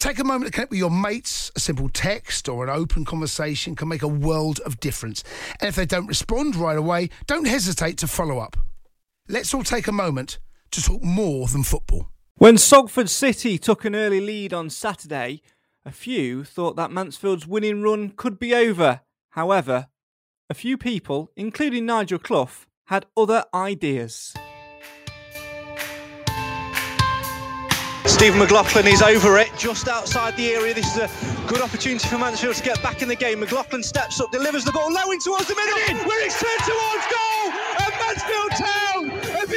Take a moment to connect with your mates. A simple text or an open conversation can make a world of difference. And if they don't respond right away, don't hesitate to follow up. Let's all take a moment to talk more than football. When Salford City took an early lead on Saturday, a few thought that Mansfield's winning run could be over. However, a few people, including Nigel Clough, had other ideas. Stephen McLaughlin is over it, just outside the area. This is a good opportunity for Mansfield to get back in the game. McLaughlin steps up, delivers the ball low in towards the middle, where it's turned towards goal, and Mansfield Town have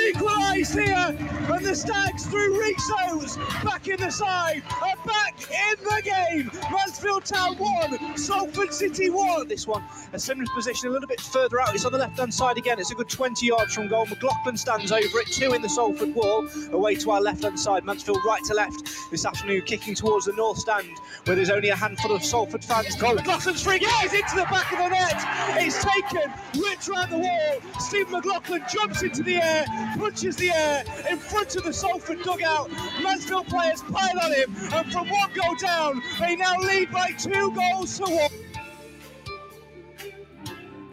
equalised here, and the Stags through Rhys Oates back in the side, are back in the game. Mansfield Town one, Salford City one. This one, a similar position, a little bit further out. It's on the left-hand side again. It's a good 20 yards from goal. McLaughlin stands over it, two in the Salford wall, away to our left-hand side. Mansfield right to left this afternoon, kicking towards the north stand where there's only a handful of Salford fans. McLaughlin's free, yes, into the back of the net. It's taken, ripped around the wall. Stephen McLaughlin jumps into the air, punches the air in front of the Salford dugout. Mansfield players pile on him, and from one goal down, they now lead by two goals to one.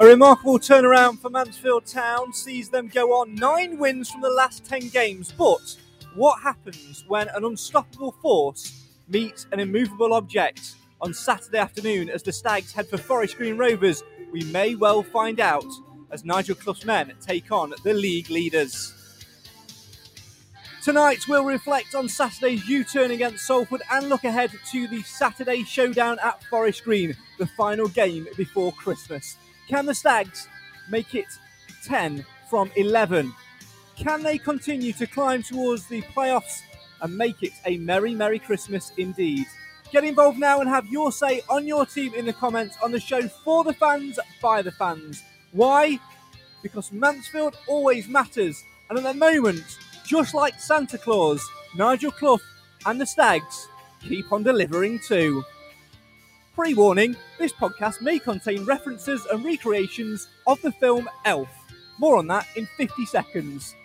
A remarkable turnaround for Mansfield Town sees them go on nine wins from the last 10 games, but what happens when an unstoppable force meets an immovable object on Saturday afternoon as the Stags head for Forest Green Rovers? We may well find out as Nigel Clough's men take on the league leaders. Tonight, we'll reflect on Saturday's U turn against Salford and look ahead to the Saturday showdown at Forest Green, the final game before Christmas. Can the Stags make it 10 from 11? Can they continue to climb towards the playoffs and make it a merry, merry Christmas indeed? Get involved now and have your say on your team in the comments on the show for the fans, by the fans. Why? Because Mansfield always matters. And at the moment, just like Santa Claus, Nigel Clough and the Stags keep on delivering too. Pre warning this podcast may contain references and recreations of the film Elf. More on that in 50 seconds.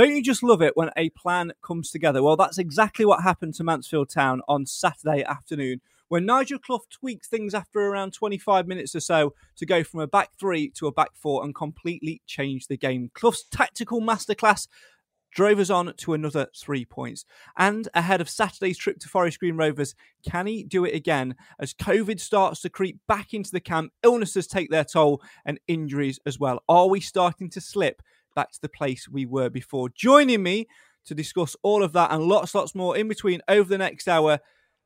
Don't you just love it when a plan comes together? Well, that's exactly what happened to Mansfield Town on Saturday afternoon when Nigel Clough tweaks things after around 25 minutes or so to go from a back three to a back four and completely change the game. Clough's tactical masterclass drove us on to another three points. And ahead of Saturday's trip to Forest Green Rovers, can he do it again as COVID starts to creep back into the camp, illnesses take their toll, and injuries as well? Are we starting to slip back to the place we were before? Joining me to discuss all of that and lots, lots more in between over the next hour,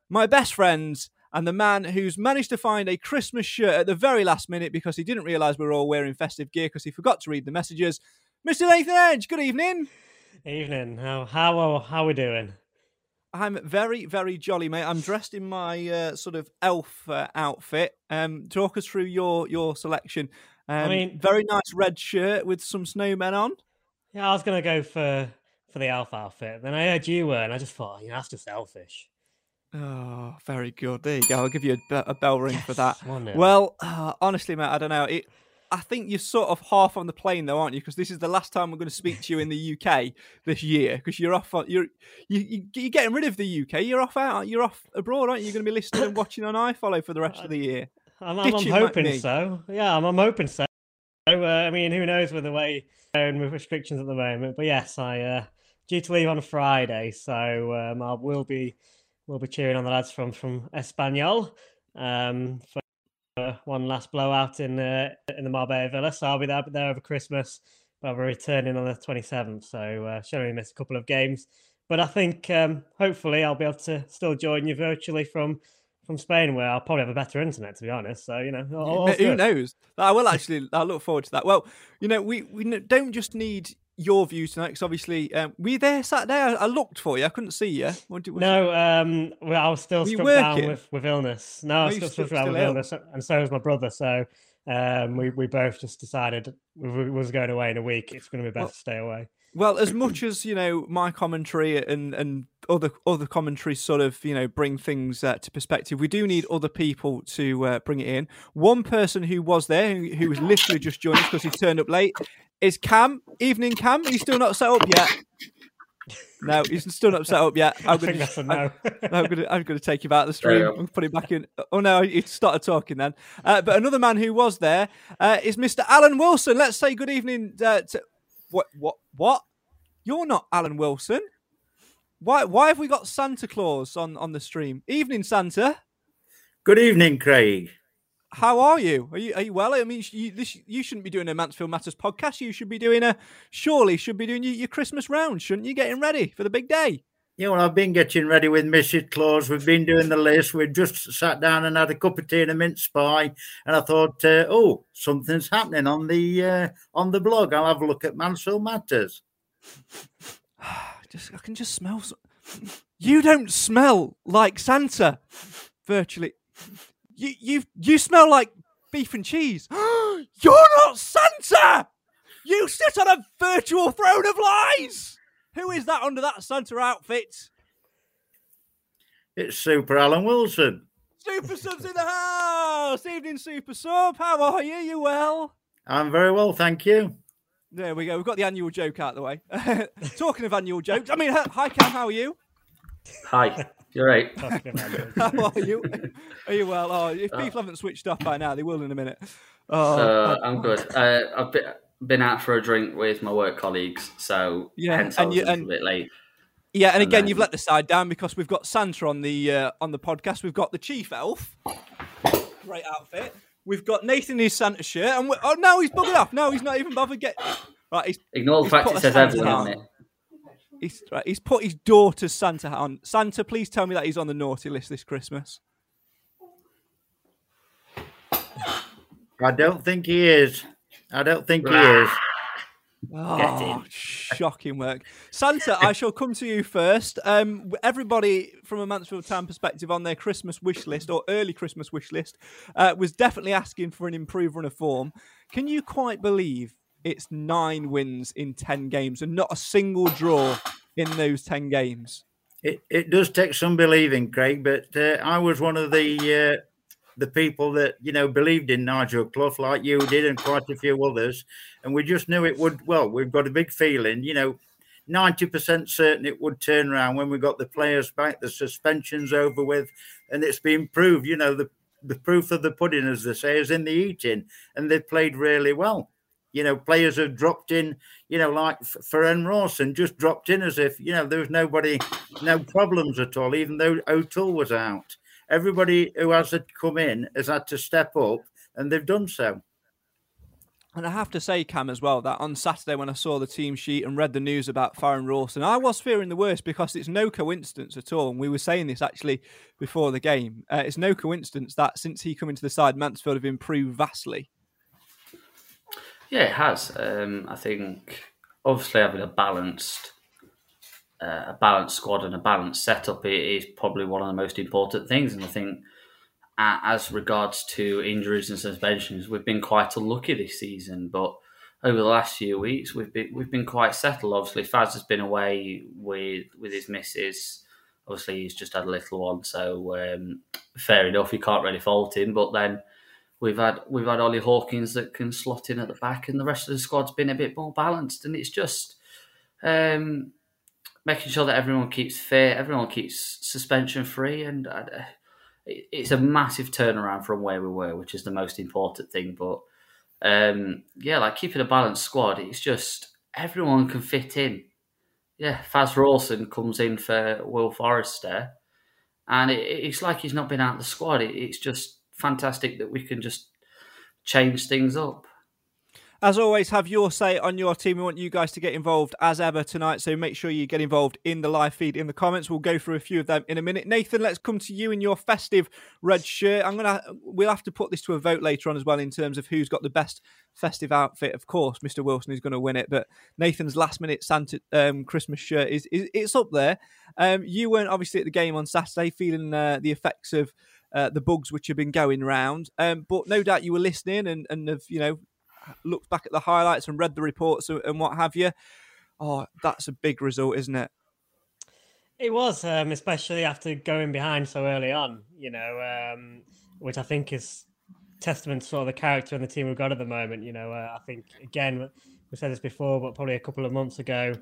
my best friends and the man who's managed to find a Christmas shirt at the very last minute because he didn't realise we were all wearing festive gear because he forgot to read the messages. Mr. Nathan Edge, good evening. Evening. How how are, how we doing? I'm very, very jolly, mate. I'm dressed in my uh, sort of elf uh, outfit. Um, talk us through your your selection. Um, I mean, very nice red shirt with some snowmen on. Yeah, I was gonna go for for the elf outfit. Then I heard you were, and I just thought, you know, that's just elfish. Oh, very good. There you go. I'll give you a, a bell ring yes, for that. Well, uh, honestly, mate, I don't know. It, I think you're sort of half on the plane, though, aren't you? Because this is the last time we're going to speak to you in the UK this year. Because you're off. On, you're you, you, are getting rid of the UK. You're off out. You're off abroad, aren't you? You're going to be listening and watching on iFollow for the rest of the year. I'm, I'm, I'm hoping so. Yeah, I'm, I'm hoping so. Uh, I mean, who knows with the way and with restrictions at the moment. But yes, I uh, due to leave on Friday, so um, I will be will be cheering on the lads from from Espanyol um, for uh, one last blowout in uh, in the Marbella Villa. So I'll be there, there over Christmas, but I'll be returning on the 27th. So uh, should only miss a couple of games, but I think um, hopefully I'll be able to still join you virtually from from Spain, where I'll probably have a better internet, to be honest. So you know, all, all who knows? I will actually. I look forward to that. Well, you know, we we don't just need your views tonight because obviously um, were you there Saturday? I, I, looked for you. I couldn't see you. What, what, no, um, well, I was still struck down with, with illness. No, I was still struck down with Ill? illness, and so was my brother. So um, we we both just decided we was going away in a week. It's going to be better well, to stay away. Well, as much as you know, my commentary and and other other commentaries sort of you know bring things uh, to perspective. We do need other people to uh, bring it in. One person who was there, who, who was literally just joined us because he turned up late, is Cam. Evening, Cam. He's still not set up yet. No, he's still not set up yet. I'm going to, no. I'm, going to, I'm going to take him out of the stream and put him back in. Oh no, he started talking then. Uh, but another man who was there uh, is Mr. Alan Wilson. Let's say good evening uh, to what? What? What? You're not Alan Wilson. Why? Why have we got Santa Claus on on the stream? Evening, Santa. Good evening, Craig how are you? Are you are you well? I mean, you, this, you shouldn't be doing a Mansfield Matters podcast. You should be doing a surely should be doing your, your Christmas round, shouldn't you? Getting ready for the big day. Yeah, know, I've been getting ready with Mrs. Claus. We've been doing the list. We've just sat down and had a cup of tea and a mince pie, and I thought, uh, oh, something's happening on the uh, on the blog. I'll have a look at Mansfield Matters. just, I can just smell. You don't smell like Santa, virtually. You you you smell like beef and cheese. You're not Santa. You sit on a virtual throne of lies. Who is that under that Santa outfit? It's Super Alan Wilson. Super Sub's in the house. Evening, Super Sub. How are you? You well? I'm very well, thank you. There we go. We've got the annual joke out of the way. Talking of annual jokes, I mean, hi Cam, how are you? Hi. You're right. How are you? Are you well? Oh, if uh, people haven't switched off by now, they will in a minute. Oh, uh, I'm good. Uh, I've been, been out for a drink with my work colleagues, so yeah, hence I was you, and, a bit late. Yeah, and, and again, then... you've let the side down because we've got Santa on the uh, on the podcast. We've got the chief elf, great outfit. We've got Nathan in his Santa shirt, and oh no, he's buggered off. No, he's not even bothered get. Right, he's, ignore the fact it says everyone on it. He's right, he's put his daughter's Santa hat on. Santa, please tell me that he's on the naughty list this Christmas. I don't think he is. I don't think he is. Oh, shocking work. Santa, I shall come to you first. Um, everybody from a Mansfield Town perspective on their Christmas wish list or early Christmas wish list uh, was definitely asking for an improved run of form. Can you quite believe it's nine wins in 10 games and not a single draw in those 10 games. It, it does take some believing, Craig, but uh, I was one of the uh, the people that you know believed in Nigel Clough, like you did, and quite a few others, and we just knew it would. Well, we've got a big feeling, you know, ninety percent certain it would turn around when we got the players back, the suspensions over with, and it's been proved. You know, the the proof of the pudding, as they say, is in the eating, and they've played really well. You know, players have dropped in, you know, like Farrend Rawson just dropped in as if, you know, there was nobody, no problems at all, even though O'Toole was out. Everybody who has to come in has had to step up, and they've done so. And I have to say, Cam, as well, that on Saturday when I saw the team sheet and read the news about Farrend Rawson, I was fearing the worst because it's no coincidence at all. And we were saying this actually before the game. Uh, it's no coincidence that since he come into the side, Mansfield have improved vastly. Yeah, it has. Um, I think obviously having a balanced, uh, a balanced squad and a balanced setup is probably one of the most important things. And I think as regards to injuries and suspensions, we've been quite unlucky this season. But over the last few weeks, we've been we've been quite settled. Obviously, Faz has been away with with his missus. Obviously, he's just had a little one, so um, fair enough. You can't really fault him. But then we've had we've had Ollie Hawkins that can slot in at the back, and the rest of the squad's been a bit more balanced. And it's just um, making sure that everyone keeps fit, everyone keeps suspension free, and. Uh, it's a massive turnaround from where we were, which is the most important thing. But um, yeah, like keeping a balanced squad, it's just everyone can fit in. Yeah, Faz Rawson comes in for Will Forrester, and it, it's like he's not been out of the squad. It, it's just fantastic that we can just change things up. As always, have your say on your team. We want you guys to get involved as ever tonight, so make sure you get involved in the live feed in the comments. We'll go through a few of them in a minute. Nathan, let's come to you in your festive red shirt. I'm gonna we'll have to put this to a vote later on as well in terms of who's got the best festive outfit. Of course, Mr. Wilson is going to win it, but Nathan's last minute Santa um, Christmas shirt is, is it's up there. Um, you weren't obviously at the game on Saturday, feeling uh, the effects of. Uh, the bugs which have been going around. Um, but no doubt you were listening and, and have, you know, looked back at the highlights and read the reports and what have you. Oh, that's a big result, isn't it? It was, um, especially after going behind so early on, you know, um, which I think is testament to sort of the character and the team we've got at the moment. You know, uh, I think, again, we said this before, but probably a couple of months ago,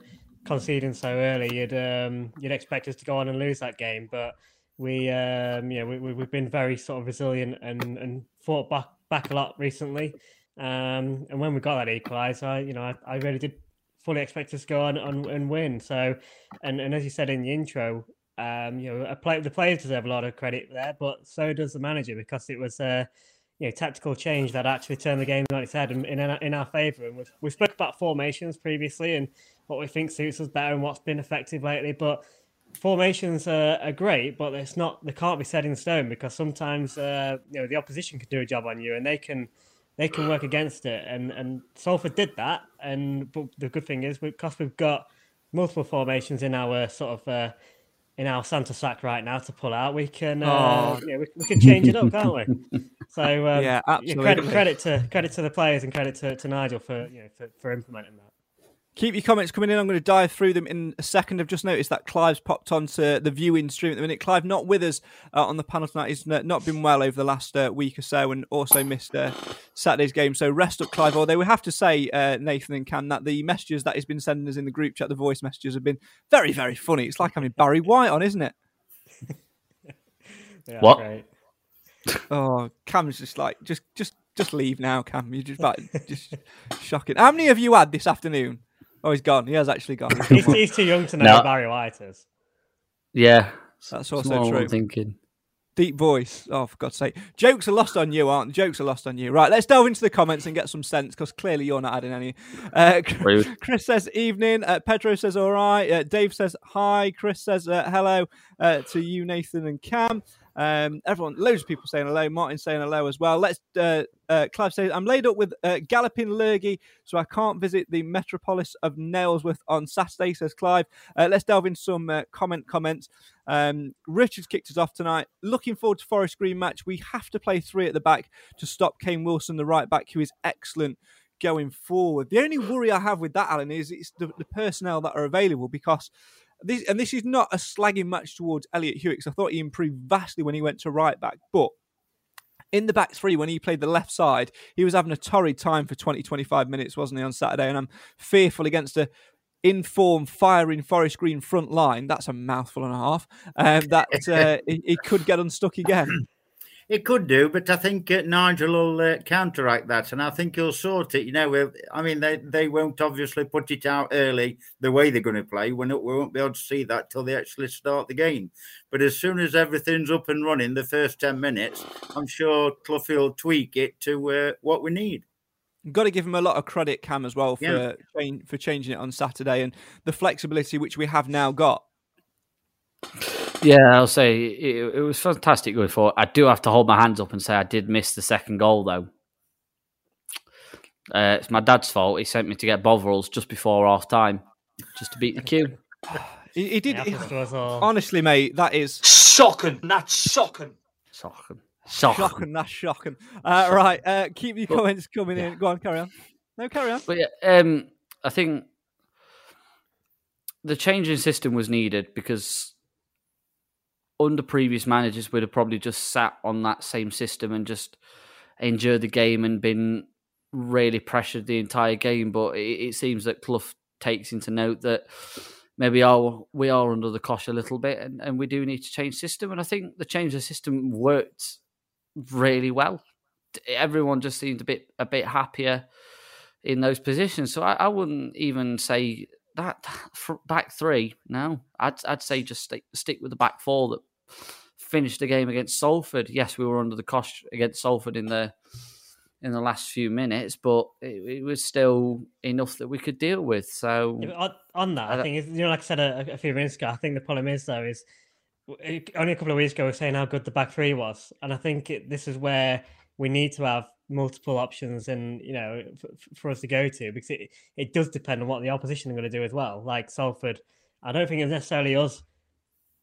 conceding so early, you'd um, you'd expect us to go on and lose that game. But we, um, you know, we, we've been very sort of resilient and, and fought back, back a lot recently. Um, and when we got that equaliser, you know, I, I, really did fully expect us to go on and, and win. So, and, and as you said in the intro, um, you know, play, the players deserve a lot of credit there, but so does the manager because it was a you know tactical change that actually turned the game on its head in, in, in our favour. And we've, we spoke about formations previously and what we think suits us better and what's been effective lately, but formations are, are, great, but it's not they can't be set in stone because sometimes uh, you know the opposition can do a job on you and they can they can work against it. And and Salford did that. And but the good thing is because we've got multiple formations in our sort of uh, in our Santa sack right now to pull out, we can uh, oh. yeah, we, we, can change it up, can't we? So um, yeah, absolutely. Credit, credit to credit to the players and credit to, to Nigel for you know for, for implementing that. Keep your comments coming in. I'm going to dive through them in a second. I've just noticed that Clive's popped onto the viewing stream at the minute. Clive, not with us uh, on the panel tonight. He's not been well over the last uh, week or so and also missed uh, Saturday's game. So rest up, Clive. Although we have to say, uh, Nathan and Cam, that the messages that he's been sending us in the group chat, the voice messages, have been very, very funny. It's like having Barry White on, isn't it? yeah, what? Great. Oh, Cam's just like, just, just, just leave now, Cam. You're just like, just shocking. How many have you had this afternoon? Oh, he's gone. He has actually gone. he's, he's, too young to know no. Barry White is. Yeah, that's also true. I'm thinking. Deep voice. Oh, for God's sake. Jokes are lost on you, aren't they? Jokes are lost on you. Right, let's delve into the comments and get some sense because clearly you're not adding any. Uh, Chris says evening. Uh, Pedro says all right. Uh, Dave says hi. Chris says uh, hello uh, to you, Nathan and Cam. Um, everyone, loads of people saying hello. Martin saying hello as well. Let's. Uh, uh, Clive says, "I'm laid up with uh, galloping lurgy, so I can't visit the metropolis of Nailsworth on Saturday." Says Clive. Uh, let's delve into some uh, comment comments. Um, Richard's kicked us off tonight. Looking forward to Forest Green match. We have to play three at the back to stop Kane Wilson, the right back, who is excellent going forward. The only worry I have with that, Alan, is it's the, the personnel that are available because this, and this is not a slagging match towards Elliott Hewitt. I thought he improved vastly when he went to right back, but in the back three when he played the left side, he was having a torrid time for 20, 25 minutes, wasn't he, on Saturday? And I'm fearful against a informed, firing Forest Green front line. That's a mouthful and a half. Um, that uh, he, he, could get unstuck again. It could do, but I think uh, Nigel will uh, counteract that, and I think he'll sort it. You know, I mean, they, they won't obviously put it out early the way they're going to play. we we won't be able to see that till they actually start the game. But as soon as everything's up and running, the first ten minutes, I'm sure Clough will tweak it to uh, what we need. got to give him a lot of credit, Cam, as well for Yeah. for changing it on Saturday and the flexibility which we have now got. Yeah, I'll say it, it was fantastic going forward. I do have to hold my hands up and say I did miss the second goal though. Uh, it's my dad's fault. He sent me to get Bovrils just before half time, just to beat the queue. He, he did. Yeah, happens to us all. honestly, mate, that is Shocking. That's shocking. Shocking. Shocking. shocking. That's shocking. Uh, right, uh, keep your comments coming in. Go on, carry on. No, carry on. But yeah, um, I think the changing system was needed because under previous managers would have probably just sat on that same system and just endured the game and been really pressured the entire game. But it, it seems that Clough takes into note that maybe our, we are under the cosh a little bit and, and we do need to change system. And I think the change of system worked really well. Everyone just seemed a bit a bit happier in those positions. So I, I wouldn't even say that back three. No, I'd I'd say just stick stick with the back four that finished the game against Salford. Yes, we were under the cosh against Salford in the in the last few minutes, but it, it was still enough that we could deal with. So Yeah, on, that, I I, think you know, like I said a, a few minutes ago, I think the problem is though is only a couple of weeks ago we were saying how good the back three was, and I think it, this is where we need to have multiple options and you know f- f- for us to go to because it it does depend on what the opposition are going to do as well. Like Salford, I don't think it's necessarily us,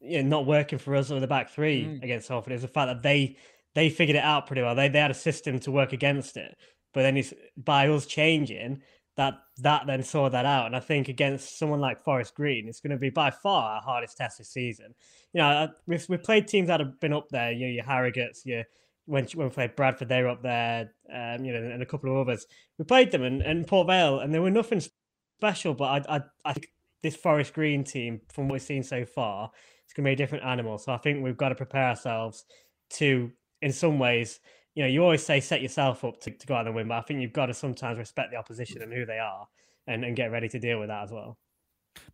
you know, not working for us with the back three Mm. against Salford. It's the fact that they they figured it out pretty well. They they had a system to work against it, but then it's by us changing that that then saw that out. And I think against someone like Forest Green, it's going to be by far our hardest test this season. You know, uh, we've we've played teams that have been up there. You know, your Harrogates, your when when we played Bradford, they were up there. Um, you know, and a couple of others. We played them and, and Port Vale, and they were nothing special. But I I I think this Forest Green team, from what we've seen so far, it's going to be a different animal. So I think we've got to prepare ourselves to, in some ways, you know, you always say set yourself up to, to go out and win, but I think you've got to sometimes respect the opposition and who they are and, and get ready to deal with that as well.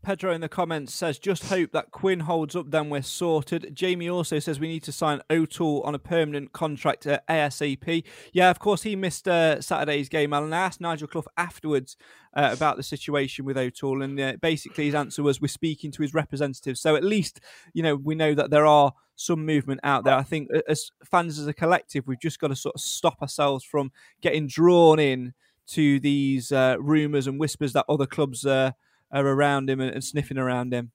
Pedro in the comments says, just hope that Quinn holds up, then we're sorted. Jamie also says we need to sign O'Toole on a permanent contract at ASAP. Yeah, of course, he missed uh, Saturday's game. And I asked Nigel Clough afterwards uh, about the situation with O'Toole, and uh, basically his answer was we're speaking to his representatives. So at least, you know, we know that there are some movement out there. I think as fans as a collective, we've just got to sort of stop ourselves from getting drawn in to these uh, rumours and whispers that other clubs uh, are around him and, and sniffing around him.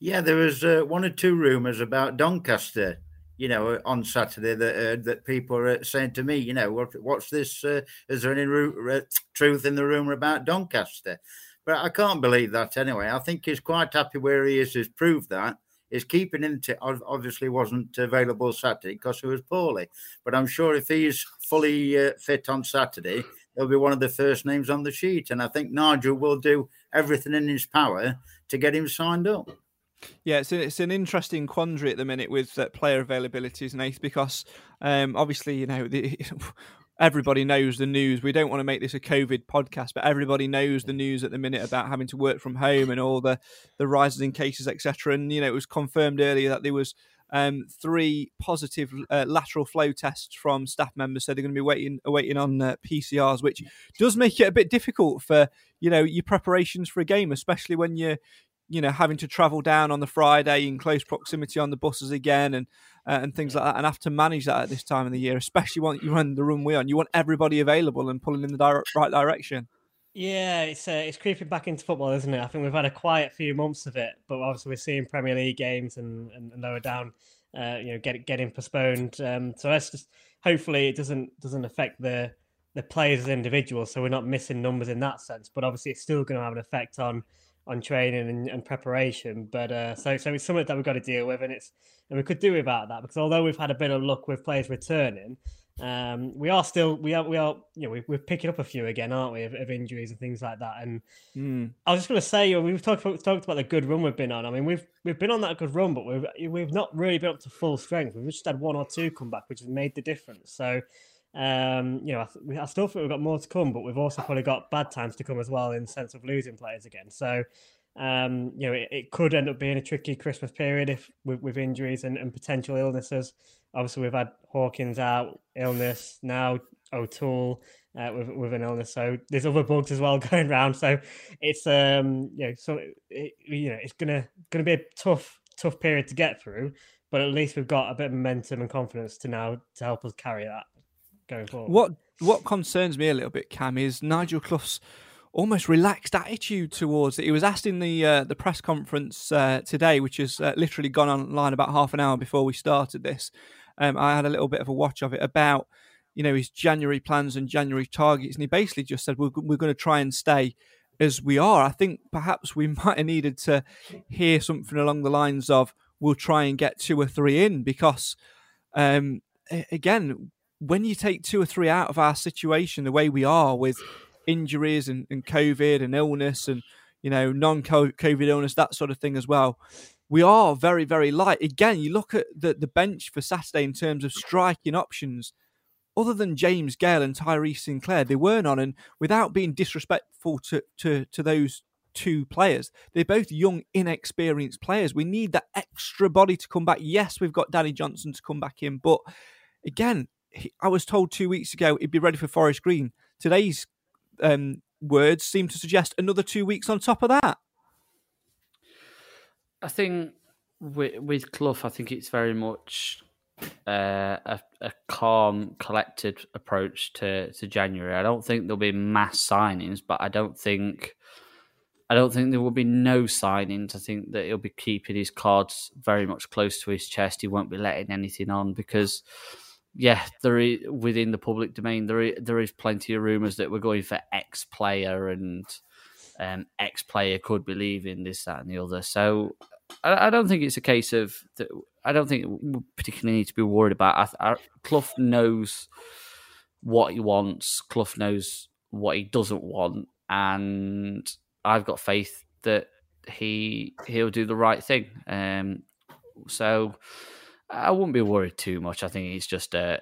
Yeah, there was uh, one or two rumours about Doncaster. You know, on Saturday that uh, that people are saying to me, you know, what, what's this? Uh, is there any ru- uh, truth in the rumour about Doncaster? But I can't believe that anyway. I think he's quite happy where he is. Has proved that. His keeping in t- ob- obviously wasn't available Saturday because he was poorly. But I'm sure if he's fully uh, fit on Saturday, he'll be one of the first names on the sheet. And I think Nigel will do everything in his power to get him signed up. Yeah, it's, a, it's an interesting quandary at the minute with uh, player availabilities, Nath, because um, obviously, you know, the, everybody knows the news. We don't want to make this a COVID podcast, but everybody knows the news at the minute about having to work from home and all the, the rises in cases, etc. And, you know, it was confirmed earlier that there was um, three positive uh, lateral flow tests from staff members. So they're going to be waiting, waiting on uh, PCRs, which does make it a bit difficult for, you know, your preparations for a game, especially when you're, you know, having to travel down on the Friday in close proximity on the buses again and uh, and things like that, and have to manage that at this time of the year, especially when you run the run we on. You want everybody available and pulling in the right direction. Yeah, it's uh, it's creeping back into football, isn't it? I think we've had a quiet few months of it, but obviously we're seeing Premier League games and, and, lower down, uh, you know, get, getting postponed. Um, so let's just hopefully it doesn't doesn't affect the the players as individuals, so we're not missing numbers in that sense. But obviously, it's still going to have an effect on on training and, and preparation. But uh, so so it's something that we've got to deal with, and it's and we could do without that because although we've had a bit of luck with players returning, um, we are still we are we are you know we, we're picking up a few again, aren't we, of, of injuries and things like that. And Mm. I was just going to say, you know, we've talked talked about the good run we've been on. I mean, we've we've been on that good run, but we've we've not really been up to full strength. We've just had one or two come back, which has made the difference. So. Um, you know, I, I still think we've got more to come, but we've also probably got bad times to come as well in the sense of losing players again. So, um, you know, it, it could end up being a tricky Christmas period if with, with injuries and, and potential illnesses. Obviously, we've had Hawkins out, illness now. O'Toole uh, with with an illness. So there's other bugs as well going around. So it's um you know so it, you know it's gonna gonna be a tough tough period to get through. But at least we've got a bit of momentum and confidence to now to help us carry that going forward. What what concerns me a little bit, Cam, is Nigel Clough's almost relaxed attitude towards it. He was asked in the uh, the press conference uh, today, which has uh, literally gone online about half an hour before we started this. Um, I had a little bit of a watch of it about you know his January plans and January targets, and he basically just said we're we're going to try and stay as we are. I think perhaps we might have needed to hear something along the lines of we'll try and get two or three in because um, again when you take two or three out of our situation the way we are with injuries and, and COVID and illness and you know non-COVID illness that sort of thing as well. We are very very light. Again, you look at the the bench for Saturday in terms of striking options. Other than James Gale and Tyrese Sinclair, they weren't on. And without being disrespectful to to to those two players, they're both young, inexperienced players. We need that extra body to come back. Yes, we've got Danny Johnson to come back in, but again, I was told two weeks ago he'd be ready for Forest Green. Today's um, words seem to suggest another two weeks on top of that. I think with, with Clough, I think it's very much uh, a, a, calm, collected approach to, to January. I don't think there'll be mass signings, but I don't think I don't think there will be no signings. I think that he'll be keeping his cards very much close to his chest. He won't be letting anything on because yeah, there is within the public domain there is, there is plenty of rumours that we're going for X player and um, X player could be leaving this, that, and the other. So I, I, don't think it's a case of that. I don't think we particularly need to be worried about. I, I, Clough knows what he wants. Clough knows what he doesn't want, and I've got faith that he he'll do the right thing. Um, so I wouldn't be worried too much. I think it's just uh,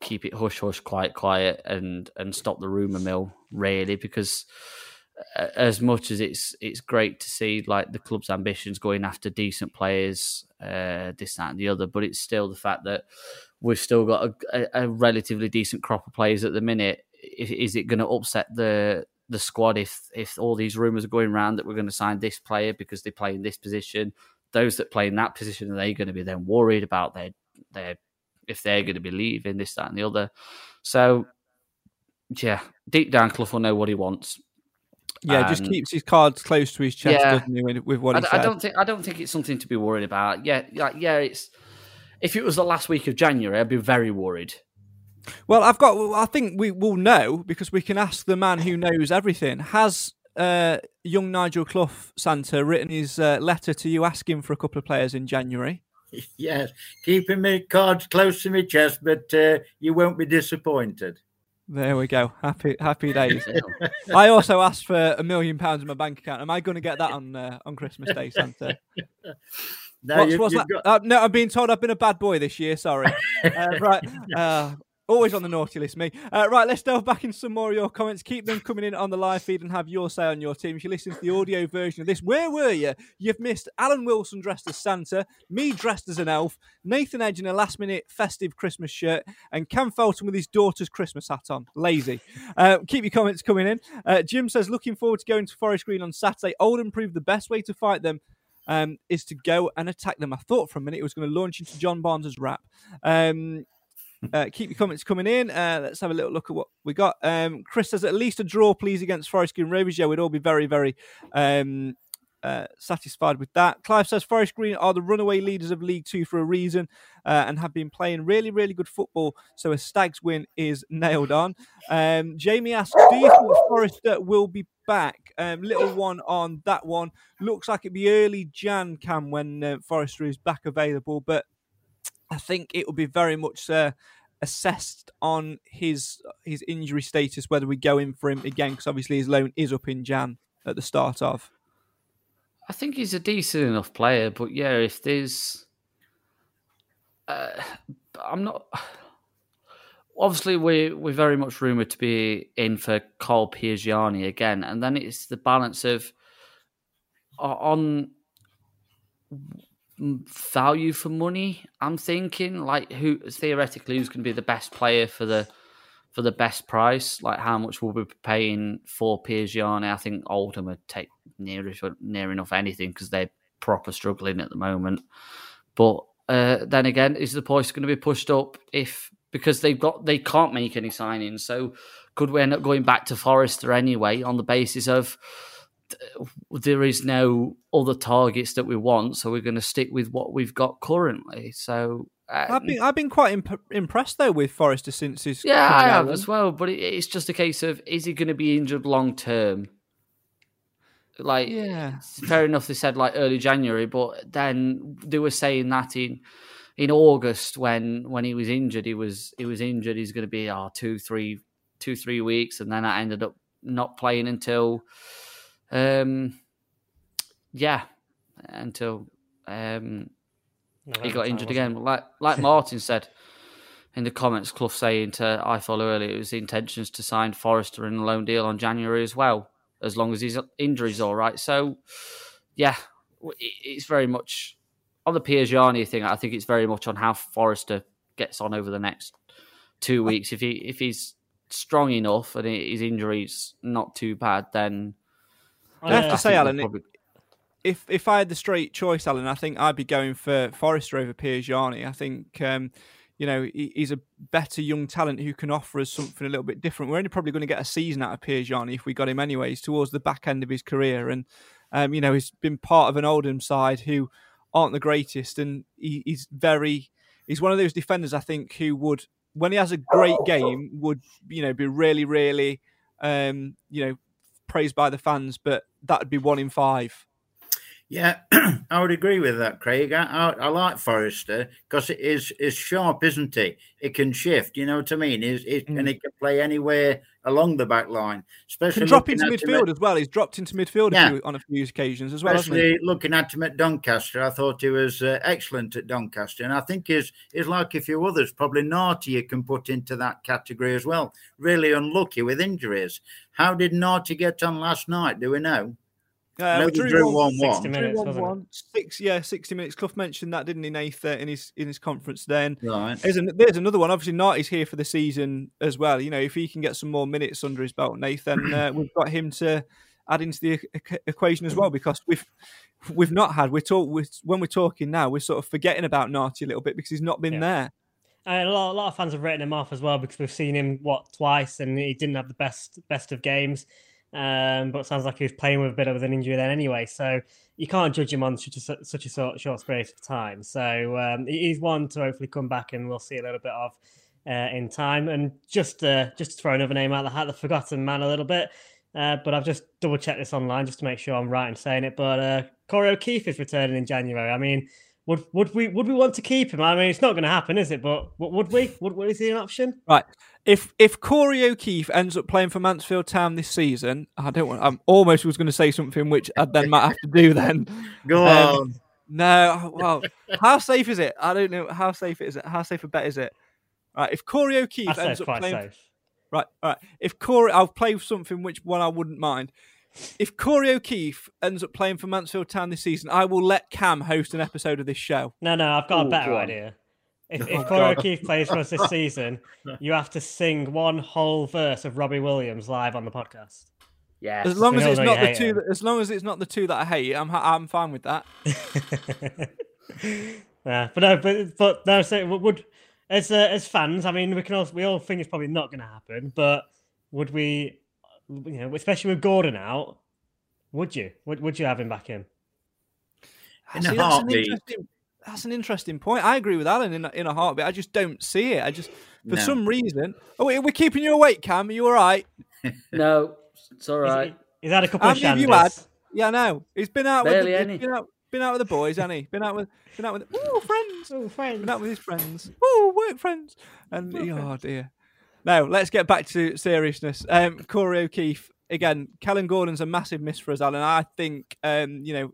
keep it hush hush, quiet, quiet, and and stop the rumor mill really because uh, as much as it's it's great to see like the club's ambitions going after decent players, uh, this that and the other, but it's still the fact that we've still got a, a, a relatively decent crop of players at the minute. Is it going to upset the the squad if if all these rumors are going around that we're going to sign this player because they play in this position those that play in that position are they going to be then worried about their their if they're going to be leaving this that and the other? So yeah deep down Clough will know what he wants. Yeah and, just um, keeps his cards close to his chest yeah, doesn't he with what he I, I, don't think I don't think it's something to be worried about. Yeah like yeah it's if it was the last week of January I'd be very worried. Well, I've got. I think we will know because we can ask the man who knows everything. Has uh, young Nigel Clough Santa written his uh, letter to you asking for a couple of players in January? Yes, keeping my cards close to my chest, but uh, you won't be disappointed. There we go. Happy happy days. I also asked for a million pounds in my bank account. Am I going to get that on uh, on Christmas Day, Santa? No, what's, you, what's that? Got... Uh, no, I'm being told I've been a bad boy this year. Sorry. Uh, right. Always on the naughty list, me. Uh, right, let's delve back in some more of your comments. Keep them coming in on the live feed and have your say on your team. If you listen to the audio version of this, where were you? You've missed Alan Wilson dressed as Santa, me dressed as an elf, Nathan Edge in a last minute festive Christmas shirt, and Cam Felton with his daughter's Christmas hat on. Lazy. Uh, keep your comments coming in. Uh, Jim says, looking forward to going to Forest Green on Saturday. Oldham proved the best way to fight them um, is to go and attack them. I thought for a minute it was going to launch into John Barnes' rap. Um, uh, keep your comments coming in. Uh, let's have a little look at what we got. Um, Chris says at least a draw, please, against Forest Green Rovers. Yeah, we'd all be very, very um, uh, satisfied with that. Clive says Forest Green are the runaway leaders of League Two for a reason uh, and have been playing really, really good football. So a Stags win is nailed on. Um, Jamie asks, do you think Forest will be back? Um, little one on that one. Looks like it'd be early Jan, Cam, when uh, Forrester is back available, but I think it will be very much uh, assessed on his his injury status whether we go in for him again because obviously his loan is up in Jan at the start of. I think he's a decent enough player, but yeah, if there's, uh, I'm not. Obviously, we we're very much rumored to be in for Carl Piergianni again, and then it's the balance of on value for money. I'm thinking like who theoretically who's going to be the best player for the for the best price, like how much will we'll be paying for Piergianni, I think Oldham would take near near enough anything because they're proper struggling at the moment. But uh, then again, is the price going to be pushed up if because they've got they can't make any signings? So could we end up going back to Forrester anyway on the basis of there is no other targets that we want, so we're going to stick with what we've got currently. So uh, I've been I've been quite imp- impressed though with Forrester since his yeah I have as well. But it, it's just a case of is he going to be injured long term? Like yeah, fair enough. They said like early January, but then they were saying that in in August when when he was injured, he was he was injured. He's going to be oh, two three two three weeks, and then I ended up not playing until um yeah until um he got injured again. Like like Martin said in the comments, Clough saying to I follow earlier, it was the intentions to sign Forrester in a loan deal on January as well, as long as his injury's all right. So, yeah, it's very much on the Piergianni thing. I think it's very much on how Forrester gets on over the next two weeks. If he if he's strong enough and his injury's not too bad, then I have to say, Alan, probably if if I had the straight choice, Alan, I think I'd be going for Forrester over Piergianni. I think um, you know he, he's a better young talent who can offer us something a little bit different. We're only probably going to get a season out of Piergianni if we got him anyways towards the back end of his career, and um, you know he's been part of an Oldham side who aren't the greatest, and he, he's very he's one of those defenders I think who would when he has a great game would you know be really really um, you know praised by the fans, but that would be one in five. Yeah, I would agree with that, Craig. I, I, I like Forrester because it is is sharp, isn't it? It can shift. You know what I mean? Is it, mm. and it can play anywhere along the back line. Especially can drop into midfield as well. He's dropped into midfield yeah. a few, on a few occasions as well. Especially looking at him at Doncaster, I thought he was uh, excellent at Doncaster, and I think is is like a few others. Probably Narty you can put into that category as well. Really unlucky with injuries. How did Narty get on last night? Do we know? Uh, we drew, drew one, one, 60 minutes, one, one. Six, yeah, sixty minutes. Clough mentioned that, didn't he, Nath, uh, in his in his conference? Then, right. There's, an, there's another one. Obviously, Narty's here for the season as well. You know, if he can get some more minutes under his belt, Nathan, uh, we've got him to add into the equation as well because we've we've not had. We're talk when we're talking now, we're sort of forgetting about Narty a little bit because he's not been yeah. there. And a lot, a lot of fans have written him off as well because we've seen him what twice, and he didn't have the best best of games. Um, but sounds like he was playing with a bit of an injury then anyway. So you can't judge him on such a, such a short, short space of time. So um, he's one to hopefully come back and we'll see a little bit of uh, in time. And just uh, just to throw another name out the hat, the forgotten man a little bit. Uh, but I've just double checked this online just to make sure I'm right in saying it. But uh, Corey O'Keeffe is returning in January. I mean, would would we would we want to keep him? I mean, it's not going to happen, is it? But would we? Would, would is he an option? Right if if Corey O'Keeffe ends up playing for Mansfield Town this season, I don't want. I'm almost was going to say something which I then might have to do. Then go um, on. No, well, how safe is it? I don't know. How safe is it? How safe a bet is it? Right, if Corey O'Keeffe ends up playing, safe. right, right. If Corey, I'll play something which one I wouldn't mind. If Corey O'Keeffe ends up playing for Mansfield Town this season, I will let Cam host an episode of this show. No, no, I've got Ooh, a better idea. If, if Corey O'Keeffe plays for us this season, you have to sing one whole verse of Robbie Williams live on the podcast. Yeah. As long as it's not the two. That, as long as it's not the two that I hate, I'm I'm fine with that. yeah, but no, but but no. So would as uh, as fans, I mean, we can all we all think it's probably not going to happen, but would we, you know, especially with Gordon out, would you would would you have him back in? In See, a heartbeat that's an interesting point. I agree with Alan in, in a heartbeat. I just don't see it. I just, for no. some reason. Oh, we're keeping you awake, Cam. Are you all right? no, it's all right. He's, he's had a couple How of shandies. you had? Yeah, no. He's been out Barely with the, any. Been out, been out with the boys, hasn't he? Been out with, been out with, oh friends, oh friends, been out with his friends, oh work friends, and oh, oh dear. Now let's get back to seriousness. Um, Corey O'Keeffe again. Kellan Gordon's a massive miss for us, Alan. I think um, you know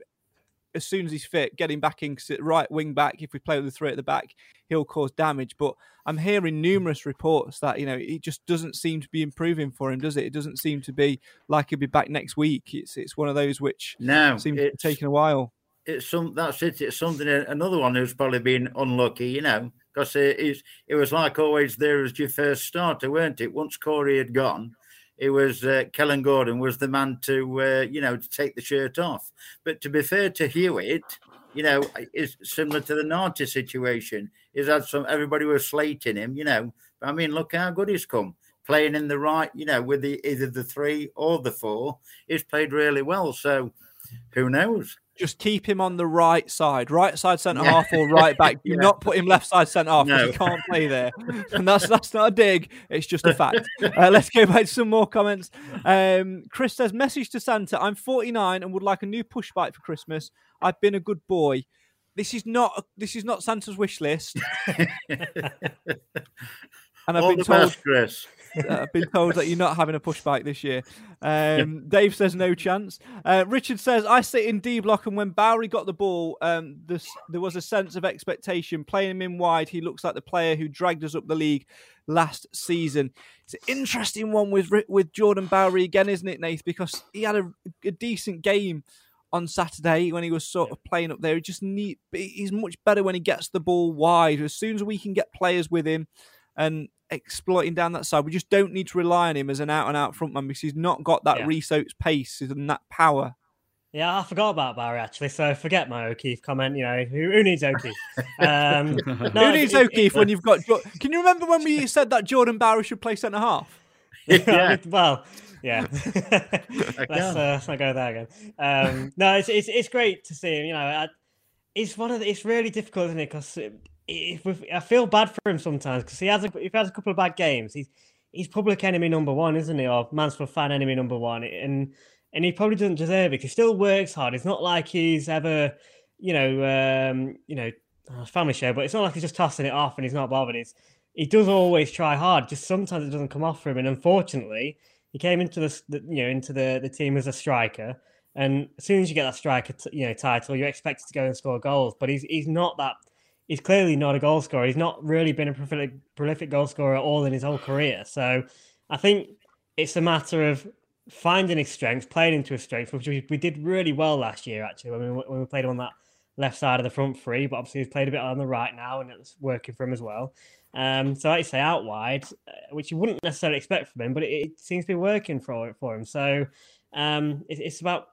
as soon as he's fit, getting back in right wing back. If we play with the three at the back, he'll cause damage. But I'm hearing numerous reports that you know it just doesn't seem to be improving for him, does it? It doesn't seem to be like he'll be back next week. It's it's one of those which now seems to be taking a while. It's some that's it. It's something another one who's probably been unlucky, you know, because it, it, was like always there as your first starter, weren't it? Once Corey had gone, it was uh, Kellan Gordon was the man to uh, you know to take the shirt off. But to be fair to Hewitt, you know, is similar to the Narty situation. He's had some everybody was slating him, you know. But I mean, look how good he's come playing in the right, you know, with the either the three or the four. He's played really well. So who knows? Just keep him on the right side, right side centre half or right back. Do yeah. not put him left side centre half because no. he can't play there. And that's that's not a dig; it's just a fact. Uh, let's go back to some more comments. Um, Chris says, "Message to Santa: I'm 49 and would like a new push bike for Christmas. I've been a good boy. This is not this is not Santa's wish list." and I've All been told, best, Chris. Uh, I've been told that you're not having a push bike this year. Um, Dave says no chance. Uh, Richard says I sit in D block, and when Bowery got the ball, um, this, there was a sense of expectation. Playing him in wide, he looks like the player who dragged us up the league last season. It's an interesting one with with Jordan Bowery again, isn't it, Nath? Because he had a, a decent game on Saturday when he was sort of playing up there. He just need he's much better when he gets the ball wide. As soon as we can get players with him and exploiting down that side. We just don't need to rely on him as an out and out frontman because he's not got that yeah. Rhys Oates pace and that power. Yeah, I forgot about Bowery actually. So forget my O'Keeffe comment. You know, who, who needs O'Keeffe? Um, no, who needs it, O'Keeffe it, when you've got? Can you remember when we said that Jordan Bowery should play centre half? yeah. well, yeah. let's, uh, let's not go there again. Um, no, it's, it's it's great to see him. You know, I, it's one of the, it's really difficult, isn't it? Because I feel bad for him sometimes because he has a, if he has a couple of bad games, he's he's public enemy number one, isn't he? Or Mansfield fan enemy number one, and and he probably doesn't deserve it. He still works hard. It's not like he's ever, you know, um, you know, family show, but it's not like he's just tossing it off and he's not bothered. He does always try hard. Just sometimes it doesn't come off for him, and unfortunately, he came into the, the you know into the the team as a striker. And as soon as you get that striker, t- you know, title, you're expected to go and score goals. But he's he's not that he's clearly not a goal scorer. He's not really been a prolific, prolific goal scorer at all in his whole career. So I think it's a matter of finding his strengths, playing into his strengths, which we, we did really well last year, actually, when we, when we played on that left side of the front three. But obviously, he's played a bit on the right now, and it's working for him as well. Um, so like you say out wide, uh, which you wouldn't necessarily expect from him, but it, it seems to be working for for him. So um, it, it's about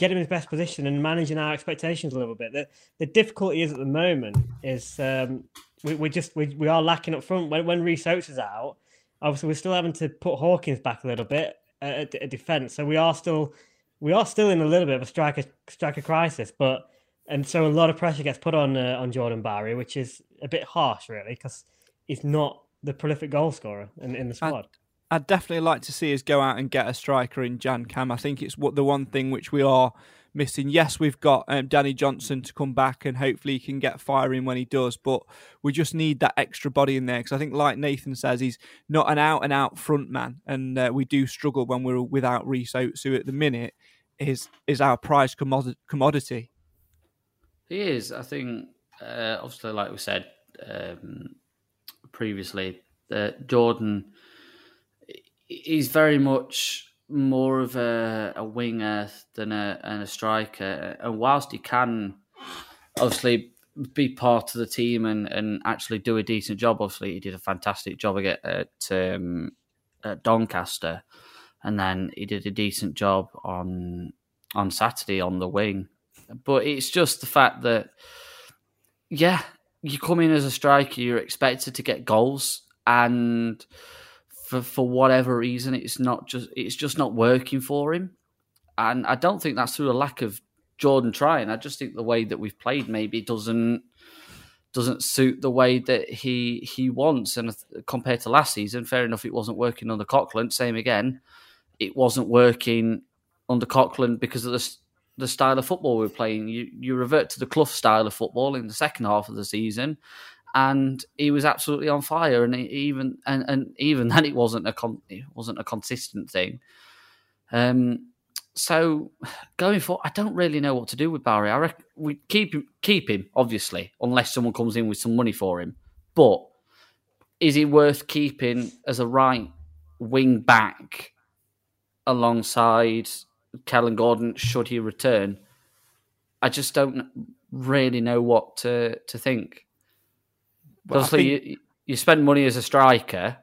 get him in his best position and managing our expectations a little bit. The the difficulty is at the moment is um, we, we just we, we are lacking up front when when Rhys Oates is out. Obviously, we're still having to put Hawkins back a little bit at, at defence, so we are still we are still in a little bit of a striker striker crisis. But and so a lot of pressure gets put on uh, on Jordan Bowery, which is a bit harsh, really, because he's not the prolific goal scorer in, in the squad. I'd definitely like to see us go out and get a striker in Jan Cam. I think it's what the one thing which we are missing. Yes, we've got um, Danny Johnson to come back and hopefully he can get firing when he does, but we just need that extra body in there because I think, like Nathan says, he's not an out and out front man, and uh, we do struggle when we're without Rhys Oates, who at the minute is is our prize commodity. He is. I think, uh, obviously, like we said um, previously, that Jordan he's very much more of a, a winger than a, and a striker. And whilst he can obviously be part of the team and, and actually do a decent job, obviously he did a fantastic job at, at, um, at Doncaster, and then he did a decent job on on Saturday on the wing. But it's just the fact that, yeah, you come in as a striker, you're expected to get goals, and for for whatever reason, it's not just it's just not working for him. And I don't think that's through a lack of Jordan trying. I just think the way that we've played maybe doesn't doesn't suit the way that he he wants. And compared to last season, fair enough, it wasn't working under Coughlan. Same again, it wasn't working under Coughlan because of the the style of football we are playing. You you revert to the Clough style of football in the second half of the season, and he was absolutely on fire. And even and, and even then, it wasn't a con- it wasn't a consistent thing. Um, so going forward, I don't really know what to do with Bowery. I reckon we keep him, keep him obviously, unless someone comes in with some money for him. But is he worth keeping as a right wing back alongside Kellan Gordon? Should he return? I just don't really know what to to think But Obviously, think- you, you spend money as a striker.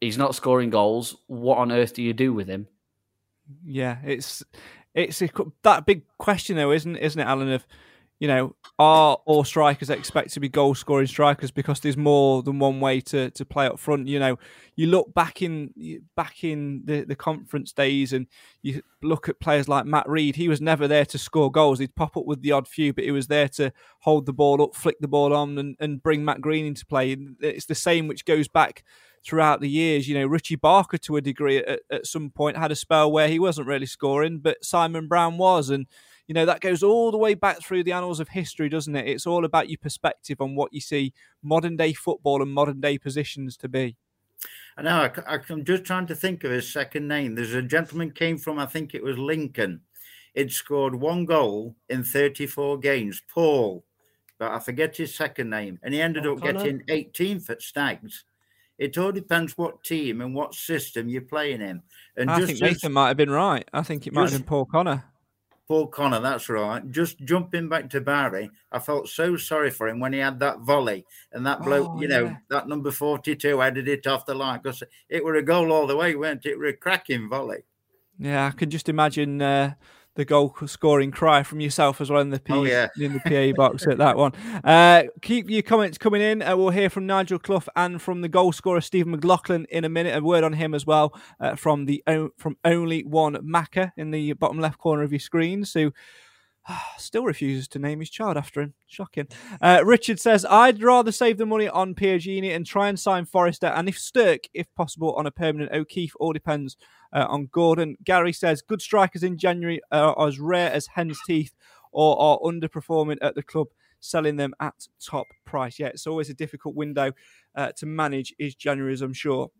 He's not scoring goals. What on earth do you do with him? Yeah, it's it's a, that big question though, isn't isn't it, Alan? Of you know, are all strikers expect to be goal scoring strikers because there's more than one way to, to play up front. You know, you look back in back in the, the conference days and you look at players like Matt Reed. He was never there to score goals. He'd pop up with the odd few, but he was there to hold the ball up, flick the ball on, and, and bring Matt Green into play. It's the same which goes back throughout the years. You know, Richie Barker to a degree at, at some point had a spell where he wasn't really scoring, but Simon Brown was. And, you know, that goes all the way back through the annals of history, doesn't it? It's all about your perspective on what you see modern day football and modern day positions to be. I know. I, am just trying to think of his second name. There's a gentleman came from, I think it was Lincoln. He'd scored one goal in 34 games. Paul, but I forget his second name, and he ended Oh, up Connor? getting 18th at Stags. It all depends what team and what system you're playing in. And I just think as- Nathan might have been right. I think it might have been Paul Connor. Paul Connor, that's right. Just jumping back to Bowery, I felt so sorry for him when he had that volley and that bloke, Oh, you know, yeah. that number 42 headed it off the line because it were a goal all the way, weren't it? It were a cracking volley. Yeah, I can just imagine uh, the goal scoring cry from yourself as well in the PA, Oh, yeah. in the PA box at that one. Uh, keep your comments coming in. Uh, we'll hear from Nigel Clough and from the goal scorer Stephen McLaughlin in a minute. A word on him as well uh, from the from only one Macca in the bottom left corner of your screen. So. Still refuses to name his child after him. Shocking. Uh, Richard says, I'd rather save the money on Piergianni and try and sign Forrester, and if Stirk, if possible, on a permanent O'Keeffe. All depends uh, on Gordon. Gary says, good strikers in January are as rare as hen's teeth or are underperforming at the club, selling them at top price. Yeah, it's always a difficult window uh, to manage, is January, as I'm sure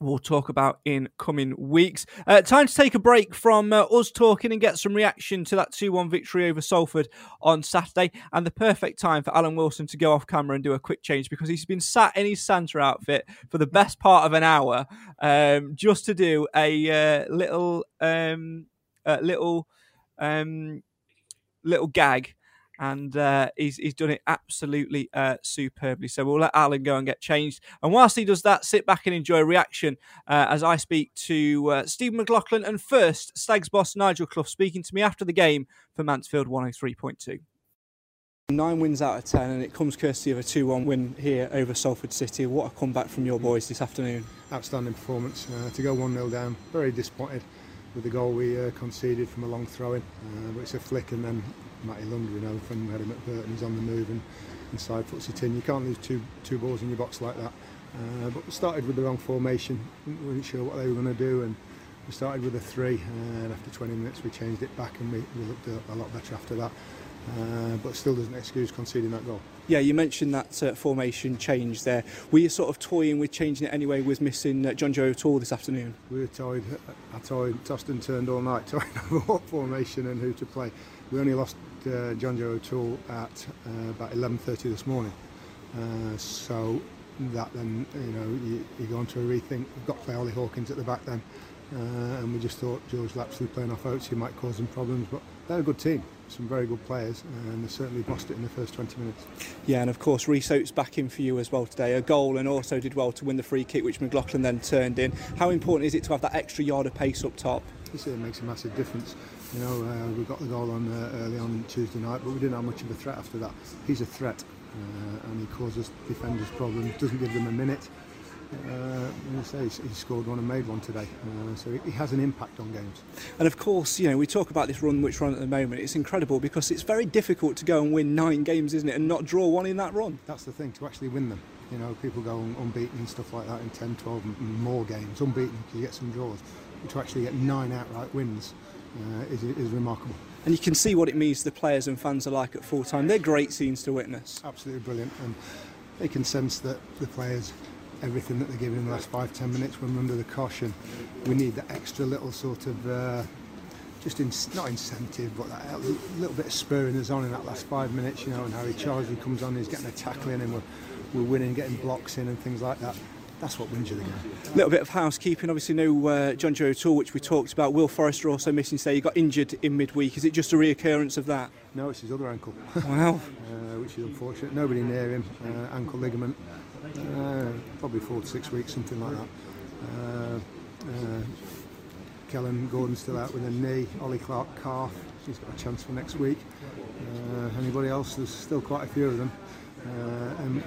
we'll talk about in coming weeks. Uh, time to take a break from uh, us talking and get some reaction to that 2 1 victory over Salford on Saturday, and the perfect time for Alan Wilson to go off camera and do a quick change because he's been sat in his Santa outfit for the best part of an hour um, just to do a uh, little, um, little, um, little gag. And uh, he's he's done it absolutely uh, superbly. So we'll let Alan go and get changed. And whilst he does that, sit back and enjoy a reaction uh, as I speak to uh, Stephen McLaughlin and first Stags boss Nigel Clough speaking to me after the game for Mansfield 103.2. Nine wins out of ten, and it comes courtesy of a 2 1 win here over Salford City. What a comeback from your boys this afternoon. outstanding performance. Uh, to go 1 0 down, very disappointed with the goal we uh, conceded from a long throw in. Uh, but it's a flick, and then Matty Lundgren, you know, from Harry he's on the move and, inside side puts it in. You can't lose two, two balls in your box like that. Uh, but we started with the wrong formation, we weren't sure what they were going to do, and we started with a three, and after 20 minutes we changed it back, and we, we looked a, a lot better after that. Uh, but still doesn't excuse conceding that goal. Yeah, you mentioned that uh, formation change there. Were you sort of toying with changing it anyway with missing uh, Jonjo O'Toole this afternoon? We were toyed, I toyed, tossed and turned all night, toying over what formation and who to play. We only lost uh, Jonjo O'Toole at uh, about 11.30 this morning. Uh, so that then, you know, you, you go on to a rethink. We've got Ollie Hawkins at the back then. Uh, and we just thought George Lapslie playing off Oates, he might cause them problems. But they're a good team, some very good players, and they certainly bossed it in the first 20 minutes. Yeah, and of course, Rhys Oates back in for you as well today. A goal and also did well to win the free kick, which McLaughlin then turned in. How important is it to have that extra yard of pace up top? It makes a massive difference. You know, uh, we got the goal on uh, early on Tuesday night, but we didn't have much of a threat after that. He's a threat, uh, and he causes defenders problems. Doesn't give them a minute. Uh, I say he scored one and made one today, uh, so he- has an impact on games. And of course, you know, we talk about this run which we're at the moment. It's incredible because it's very difficult to go and win nine games, isn't it, and not draw one in that run. That's the thing to actually win them. You know, people go unbeaten and stuff like that in 10, 12 more games, unbeaten because you get some draws. But to actually get nine outright wins is, is remarkable. And you can see what it means to the players and fans alike at full time. They're great scenes to witness. Absolutely brilliant, and they can sense that the players, everything that they're giving in the last five, ten minutes when we're under the caution, we need that extra little sort of. Uh, just in, not incentive, but that little bit of spurring us on in that last five minutes, you know, and Harry he comes on, he's getting a tackle in, and we're, we're winning, getting blocks in, and things like that. That's what wins you the game. A little bit of housekeeping. Obviously, no uh, Jonjo O'Toole, which we talked about. Will Forrester also missing today. He got injured in midweek. Is it just a reoccurrence of that? No, it's his other ankle. Wow. uh, which is unfortunate. Nobody near him. Uh, ankle ligament. Uh, probably four to six weeks, something like that. Uh, uh, Kellan Gordon's still out with a knee. Ollie Clarke calf. He's got a chance for next week. Uh, anybody else? There's still quite a few of them. Uh, and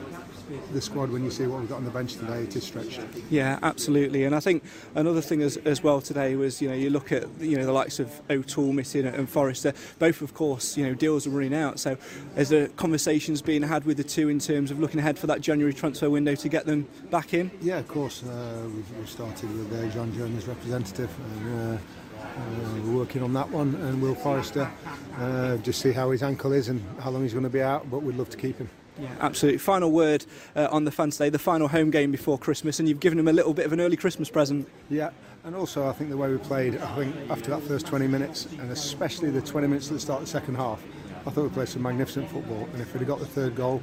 the squad, when you see what we've got on the bench today, it is stretched. Yeah, absolutely. And I think another thing as, as well today was, you know, you look at, you know, the likes of O'Toole missing and Forrester, both, of course, you know, deals are running out. So is there conversations being had with the two in terms of looking ahead for that January transfer window to get them back in? Yeah, of course. Uh, we've, we've started with uh, Jonjo's, representative. And, uh, uh, we're working on that one, and Will Forrester, uh, just see how his ankle is and how long he's going to be out. But we'd love to keep him. Yeah, absolutely. Final word uh, on the fans today, the final home game before Christmas, and you've given them a little bit of an early Christmas present. Yeah, and also I think the way we played, I think after that first 20 minutes, and especially the 20 minutes at the start of the second half, I thought we played some magnificent football. And if we'd have got the third goal,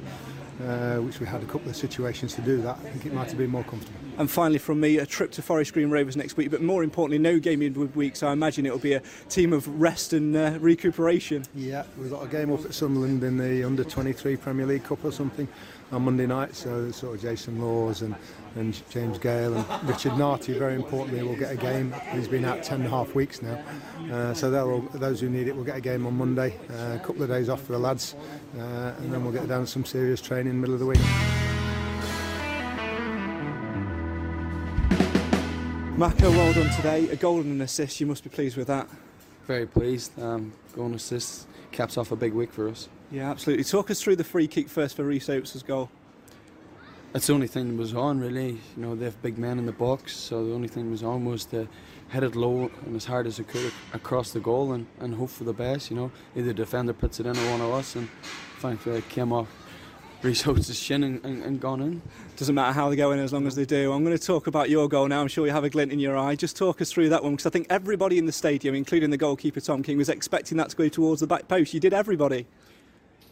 uh, which we had a couple of situations to do that, I think it might have been more comfortable. And finally, from me, a trip to Forest Green Rovers next week, but more importantly, no game in midweek, so I imagine it'll be a team of rest and uh, recuperation. Yeah, we've got a game up at Sunderland in the under 23 Premier League Cup or something on Monday night, so sort of Jason Laws and, and James Gale and Richard Nartey, very importantly, will get a game. He's been out 10 and a half weeks now, uh, so they'll, those who need it will get a game on Monday, uh, a couple of days off for the lads, uh, and then we'll get down to some serious training in the middle of the week. Mako, well done today. A goal and an assist. You must be pleased with that. Very pleased. Um, goal and assist caps off a big week for us. Yeah, absolutely. Talk us through the free kick first for Rhys Oates' goal. That's the only thing that was on, really. You know, they have big men in the box, so the only thing that was on was to head it low and as hard as it could across the goal and, and hope for the best. You know, either defender puts it in or one of us, and thankfully it came off Rhys Oates' shin and, and, and gone in. Doesn't matter how they go in as long as they do. I'm going to talk about your goal now. I'm sure you have a glint in your eye. Just talk us through that one because I think everybody in the stadium, including the goalkeeper Tom King, was expecting that to go towards the back post. You did everybody.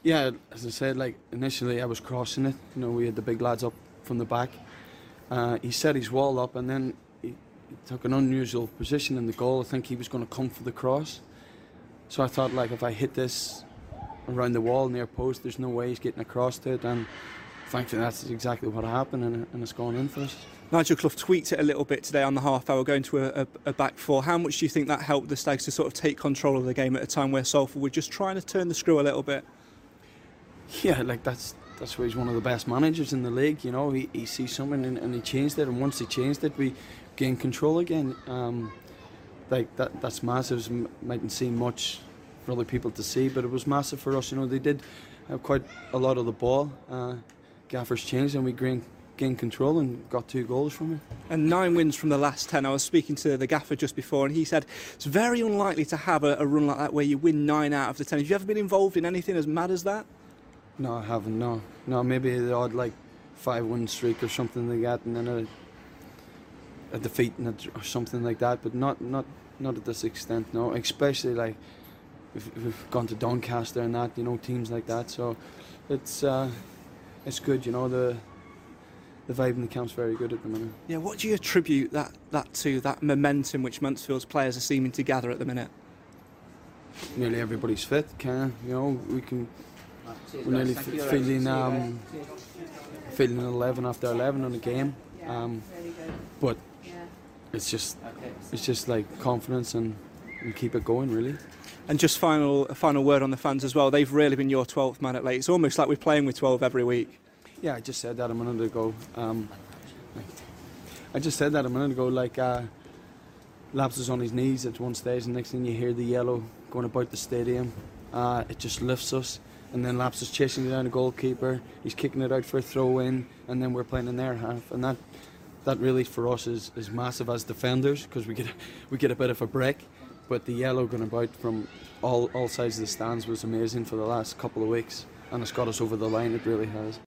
Yeah, as I said, like initially I was crossing it. You know, we had the big lads up from the back. Uh, he set his wall up and then he, he took an unusual position in the goal. I think he was going to come for the cross. So I thought, like, if I hit this around the wall near post, there's no way he's getting across to it. And thankfully, that's exactly what happened, and, and it's gone in for us. Nigel Clough tweaked it a little bit today on the half hour, going to a, a, a, back four. How much do you think that helped the Stags to sort of take control of the game at a time where Salford were just trying to turn the screw a little bit? Yeah, like that's that's why he's one of the best managers in the league. You know, he, he sees something and, and he changed it, and once he changed it, we gained control again. Um, like that that's massive. Mightn't seem much for other people to see, but it was massive for us. You know, they did have quite a lot of the ball. Uh, Gaffers changed, and we gained, gained control and got two goals from it. And nine wins from the last ten. I was speaking to the gaffer just before, and he said it's very unlikely to have a, a run like that where you win nine out of the ten. Have you ever been involved in anything as mad as that? No, I haven't. No, no. Maybe the odd like five win streak or something like that, and then a, a defeat or something like that. But not not not at this extent. No, especially like we've, we've gone to Doncaster and that. You know, teams like that. So it's uh, it's good. You know the the vibe in the camp's very good at the minute. Yeah, what do you attribute that that to? That momentum which Mansfield's players are seeming to gather at the minute. Nearly everybody's fit. Can you know we can we're nearly feeling um, feeling 11 after 11 on the game. Um, but it's just it's just like confidence and, and keep it going really. And just final a final word on the fans as well. They've really been your 12th man at late. It's almost like we're playing with 12 every week. Yeah, I just said that a minute ago. Um, I just said that a minute ago. Like uh, Laps is on his knees at one stage, and next thing you hear the yellow going about the stadium. Uh, it just lifts us and then Laps is chasing down the goalkeeper. He's kicking it out for a throw in, and then we're playing in their half, and that that really for us is, is massive as defenders because we get we get a bit of a break. But the yellow going about from all all sides of the stands was amazing for the last couple of weeks, and it's got us over the line. It really has.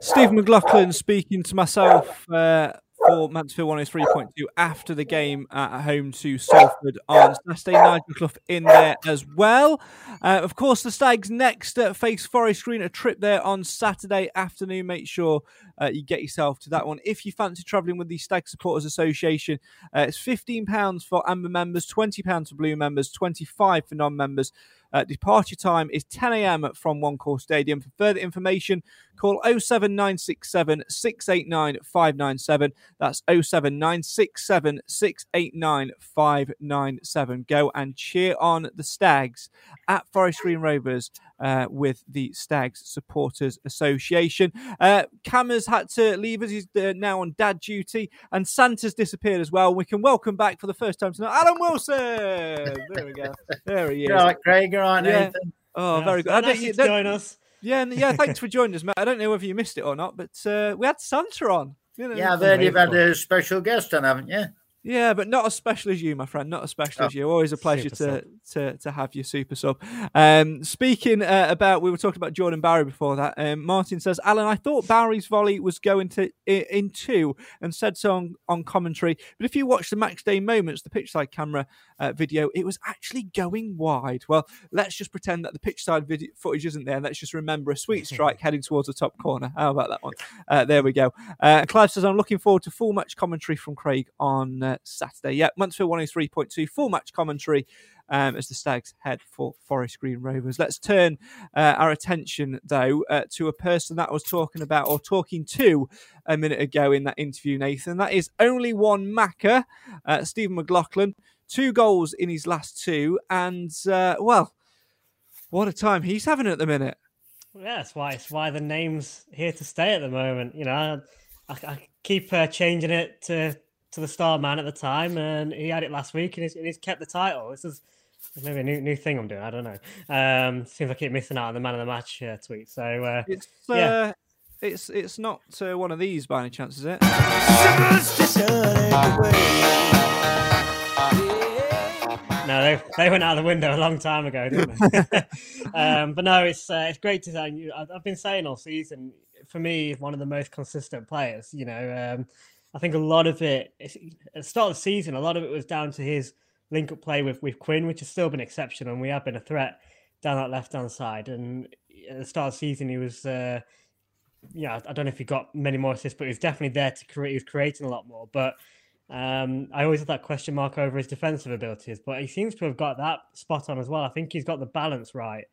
Steve McLaughlin speaking to myself uh, for Mansfield 103.2 after the game at home to Salford on Saturday. Nigel Clough in there as well. Uh, of course, the Stags next uh, face Forest Green, a trip there on Saturday afternoon. Make sure uh, you get yourself to that one. If you fancy travelling with the Stag Supporters Association, uh, it's £15 for Amber members, £20 for Blue members, 25 for non members. Uh, departure time is 10 a.m. from One Call Stadium. For further information, call 07967 689 597. That's 07967 689 597. Go and cheer on the Stags at Forest Green Rovers uh, with the Stags Supporters Association. Uh, Cam has had to leave us. He's uh, now on dad duty, and Santa's disappeared as well. We can welcome back for the first time tonight, Alan Wilson. There we go. There he is. All right, Craig. All right, Yeah. Nathan. Oh, Yeah, very it's good. I nice don't- you to don't- join us. Yeah, and- yeah. Thanks for joining us, Matt. I don't know whether you missed it or not, but uh, we had Santa on. You know, Yeah, I've heard you've had a special guest on, haven't you? Yeah, but not as special as you, my friend. Not as special as you. Always a pleasure to, to to have you, super sub. Um, speaking uh, about, we were talking about Jordan Bowery before that. Um, Martin says, Alan, I thought Bowery's volley was going to in two, and said so on, on commentary. But if you watch the match day moments, the pitch side camera uh, video, it was actually going wide. Well, let's just pretend that the pitch side video footage isn't there. and Let's just remember a sweet strike heading towards the top corner. How about that one? Uh, there we go. Uh, Clive says, I'm looking forward to full match commentary from Craig on Saturday. Yeah, Mansfield 103.2, full match commentary um, as the Stags head for Forest Green Rovers. Let's turn uh, our attention, though, uh, to a person that I was talking about or talking to a minute ago in that interview, Nathan. That is only one Macker, uh, Stephen McLaughlin. Two goals in his last two, and, uh, well, what a time he's having at the minute. Yeah, that's why it's why the name's here to stay at the moment. You know, I, I keep uh, changing it to to the star man at the time, and he had it last week, and he's, and he's kept the title. This is maybe a new new thing I'm doing. I don't know. Um, seems I keep missing out on the man of the match uh, tweet. So uh, It's yeah. uh, it's it's not uh, one of these by any chance, is it? No, they, they went out the window a long time ago, didn't they? um, but no, it's uh, it's great to say. I've I've been saying all season, for me, one of the most consistent players. You know, um, I think a lot of it at the start of the season, a lot of it was down to his link up play with with Quinn, which has still been exceptional, and we have been a threat down that left hand side. And at the start of the season, he was. Uh, yeah, I don't know if he got many more assists, but he was definitely there to create. He was creating a lot more. But um, I always had that question mark over his defensive abilities, but he seems to have got that spot on as well. I think he's got the balance right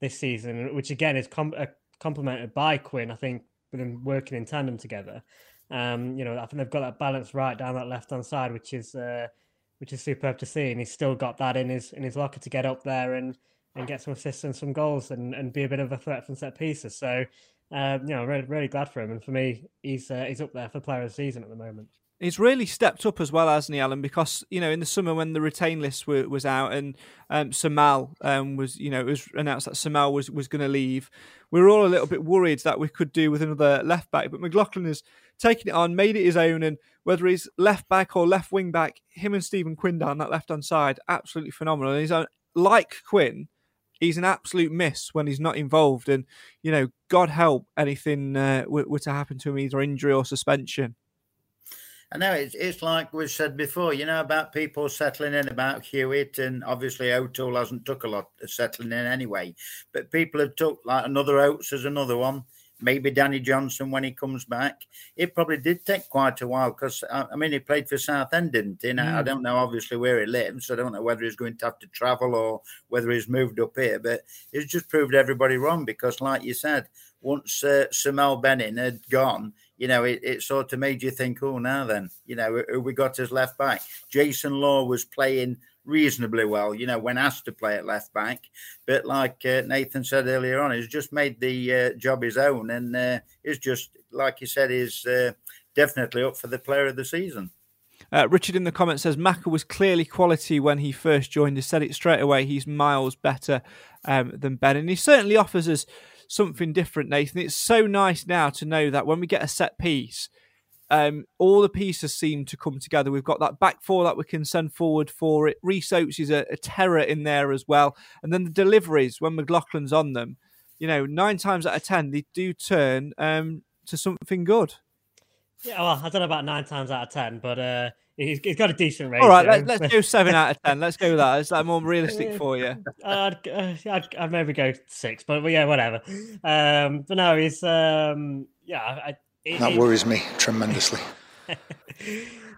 this season, which again is com- uh, complemented by Quinn. I think with working in tandem together. Um, you know, I think they've got that balance right down that left hand side, which is uh, which is superb to see. And he's still got that in his in his locker to get up there and and get some assists and some goals and, and be a bit of a threat from set pieces. So. Um, you know, really, really glad for him, and for me, he's uh, he's up there for player of the season at the moment. He's really stepped up as well, hasn't he, Alan? Because you know, in the summer when the retain list were, was out and um, Samal um, was, you know, it was announced that Samal was was going to leave, we were all a little bit worried that we could do with another left back. But McLaughlin has taken it on, made it his own, and whether he's left back or left wing back, him and Stephen Quinn down that left hand side, absolutely phenomenal. And he's on, like Quinn, he's an absolute miss when he's not involved. And you know, God help anything uh, were, were to happen to him, either injury or suspension. I know it's, it's like we said before, you know, about people settling in about Hewitt, and obviously O'Toole hasn't took a lot of settling in anyway. But people have took like another Oates as another one. Maybe Danny Johnson when he comes back. It probably did take quite a while because I mean he played for Southend, didn't he? Now, I Mm. don't know obviously where he lives. I don't know whether he's going to have to travel or whether he's moved up here. But it's just proved everybody wrong because, like you said, once uh, Samel Benning had gone, you know, it, it sort of made you think, oh, now then, you know, who we got as left back. Jason Law was playing reasonably well, you know, when asked to play at left back. But like uh, Nathan said earlier on, he's just made the uh, job his own. And uh, it's just, like you said, is uh, definitely up for the player of the season. Uh, Richard in the comments says Maka was clearly quality when he first joined. He said it straight away. He's miles better um, than Ben, and he certainly offers us something different, Nathan. It's so nice now to know that when we get a set piece, um, all the pieces seem to come together. We've got that back four that we can send forward for it. Rhys Oates is a, a terror in there as well, and then the deliveries when McLaughlin's on them. You know, nine times out of ten they do turn um, to something good. Yeah, well, I don't know about nine times out of ten, but uh, he's, he's got a decent rating. All right, let, let's go seven out of ten. Let's go with that. Is that more realistic for you? I'd, uh, I'd, I'd maybe go six, but, but yeah, whatever. Um, but no, he's um, yeah. I, That worries me tremendously.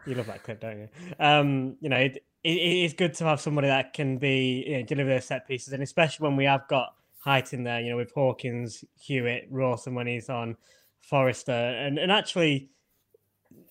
you love that clip, don't you? Um, you know, it, it, it is good to have somebody that can be you know, deliver those set pieces, and especially when we have got height in there. You know, with Hawkins, Hewitt, Rawson when he's on Forrester, and and actually,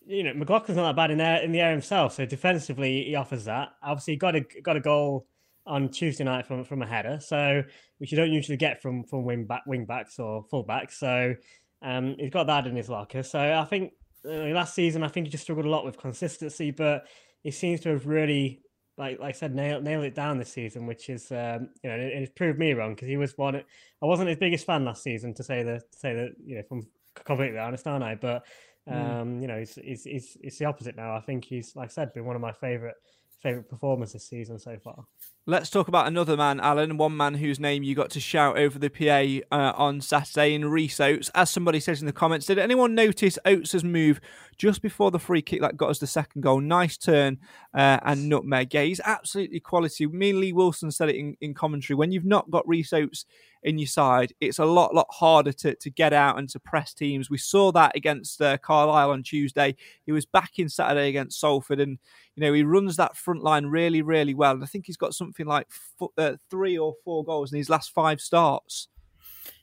you know, McLaughlin's not that bad in there in the air himself. So defensively, he offers that. Obviously, he got a got a goal on Tuesday night from from a header, so which you don't usually get from from wing back wing backs or full backs. So um, he's got that in his locker. So I think uh, last season, I think he just struggled a lot with consistency, but he seems to have really, like like I said, nailed nailed it down this season, which is um, you know, and it, it's proved me wrong because he was one. I wasn't his biggest fan last season to say the to say that you know, if I'm completely honest, aren't I? But um, Mm. you know, he's, he's he's it's the opposite now. I think he's like I said, been one of my favorite favorite performers this season so far. Let's talk about another man, Alan. One man whose name you got to shout over the PA uh, on Saturday in Rhys Oates. As somebody says in the comments, did anyone notice Oates' move just before the free kick that got us the second goal? Nice turn uh, and nutmeg. Yeah, he's absolutely quality. Me and Lee Wilson said it in, in commentary. When you've not got Rhys Oates in your side, it's a lot, lot harder to, to get out and to press teams. We saw that against uh, Carlisle on Tuesday. He was back in Saturday against Salford, and you know he runs that front line really, really well. And I think he's got something like fo- uh, three or four goals in his last five starts.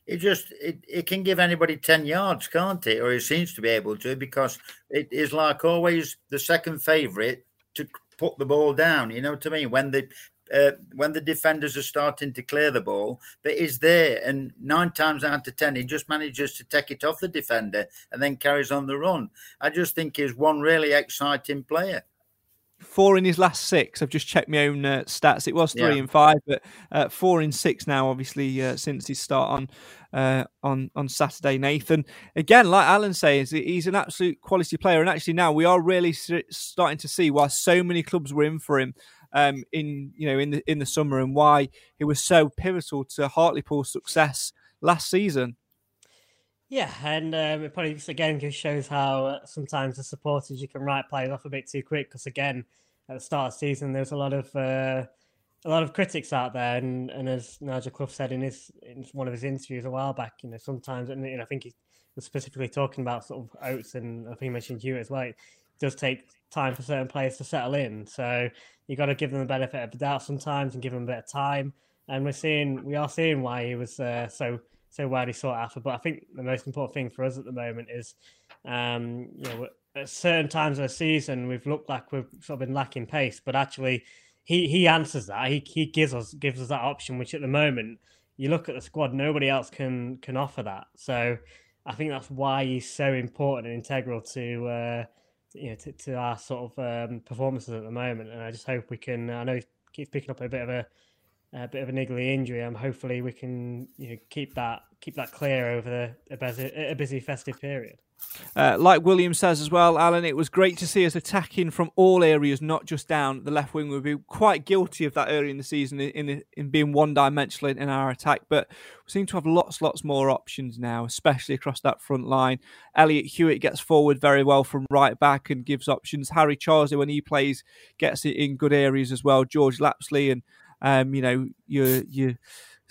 It just it, it can give anybody ten yards, can't it? Or it seems to be able to because it is like always the second favourite to put the ball down. You know what I mean? When the uh, when the defenders are starting to clear the ball, but is there, and nine times out of ten, he just manages to take it off the defender and then carries on the run. I just think he's one really exciting player. Four in his last six. I've just checked my own uh, stats. It was three Yeah. and five, but uh, four in six now. Obviously, uh, since his start on uh, on on Saturday. Nathan again, like Alan says, he's an absolute quality player, and actually now we are really starting to see why so many clubs were in for him. Um, in you know in the in the summer and why he was so pivotal to Hartlepool's success last season. Yeah, and um, it probably just again just shows how uh, sometimes the supporters you can write players off a bit too quick. Because again, at the start of the season, there's a lot of uh, a lot of critics out there, and, and as Nigel Clough said in his in one of his interviews a while back, you know, sometimes, and I think he was specifically talking about sort of Oates, and I think he mentioned you as well. It does take time for certain players to settle in, so you got to give them the benefit of the doubt sometimes, and give them a bit of time. And we're seeing, we are seeing why he was uh, so so widely sought after. But I think the most important thing for us at the moment is, um, you know, at certain times of the season we've looked like we've sort of been lacking pace, but actually he he answers that. He he gives us gives us that option, which at the moment you look at the squad, nobody else can can offer that. So I think that's why he's so important and integral to. Uh, you know, to, to our sort of um, performances at the moment, and I just hope we can. I know he keeps picking up a bit of a, a bit of a niggly injury. and hopefully we can you know keep that keep that clear over the, a busy a busy festive period. Uh, like William says as well, Alan, it was great to see us attacking from all areas, not just down the left wing. We've quite guilty of that early in the season in in, in being one dimensional in, our attack, but we seem to have lots, lots more options now, especially across that front line. Elliott Hewitt gets forward very well from right back and gives options. Harry Charsley, when he plays, gets it in good areas as well. George Lapslie and um, you know your your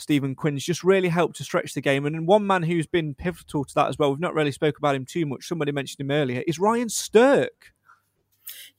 Stephen Quinn's just really helped to stretch the game. And one man who's been pivotal to that as well, we've not really spoke about him too much. Somebody mentioned him earlier, is Ryan Stirk.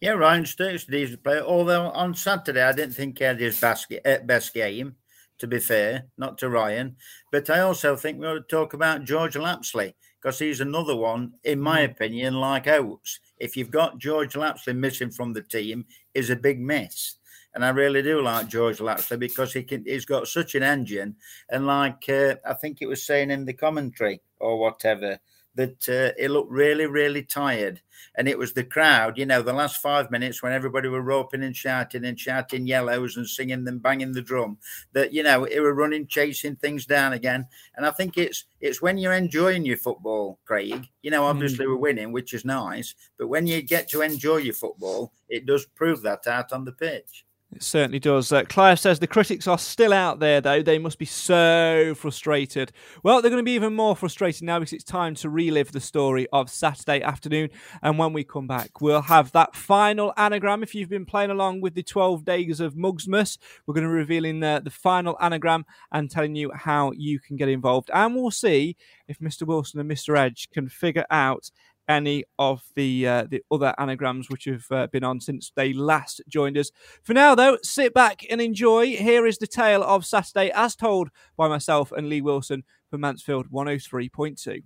Yeah, Ryan Stirk's a decent player. Although on Saturday, I didn't think he had his best, uh, best game, to be fair, not to Ryan. But I also think we ought to talk about George Lapslie because he's another one, in my opinion, like Oates. If you've got George Lapslie missing from the team, is a big miss. And I really do like George Lapslie because he can. He's got such an engine, and like uh, I think it was saying in the commentary or whatever that uh, he looked really, really tired. And it was the crowd, you know, the last five minutes when everybody were roping and shouting and shouting yellows and singing them, banging the drum, that you know, it were running, chasing things down again. And I think it's it's when you're enjoying your football, Craig. You know, obviously we're winning, which is nice, but when you get to enjoy your football, it does prove that out on the pitch. It certainly does. Uh, Clive says the critics are still out there, though. They must be so frustrated. Well, they're going to be even more frustrated now because it's time to relive the story of Saturday afternoon. And when we come back, we'll have that final anagram. If you've been playing along with the 12 days of Mugsmas, we're going to be revealing uh, the final anagram and telling you how you can get involved. And we'll see if Mr. Wilson and Mr. Edge can figure out any of the uh, the other anagrams which have uh, been on since they last joined us. For now, though, sit back and enjoy. Here is the tale of Saturday, as told by myself and Lee Wilson for Mansfield 103.2.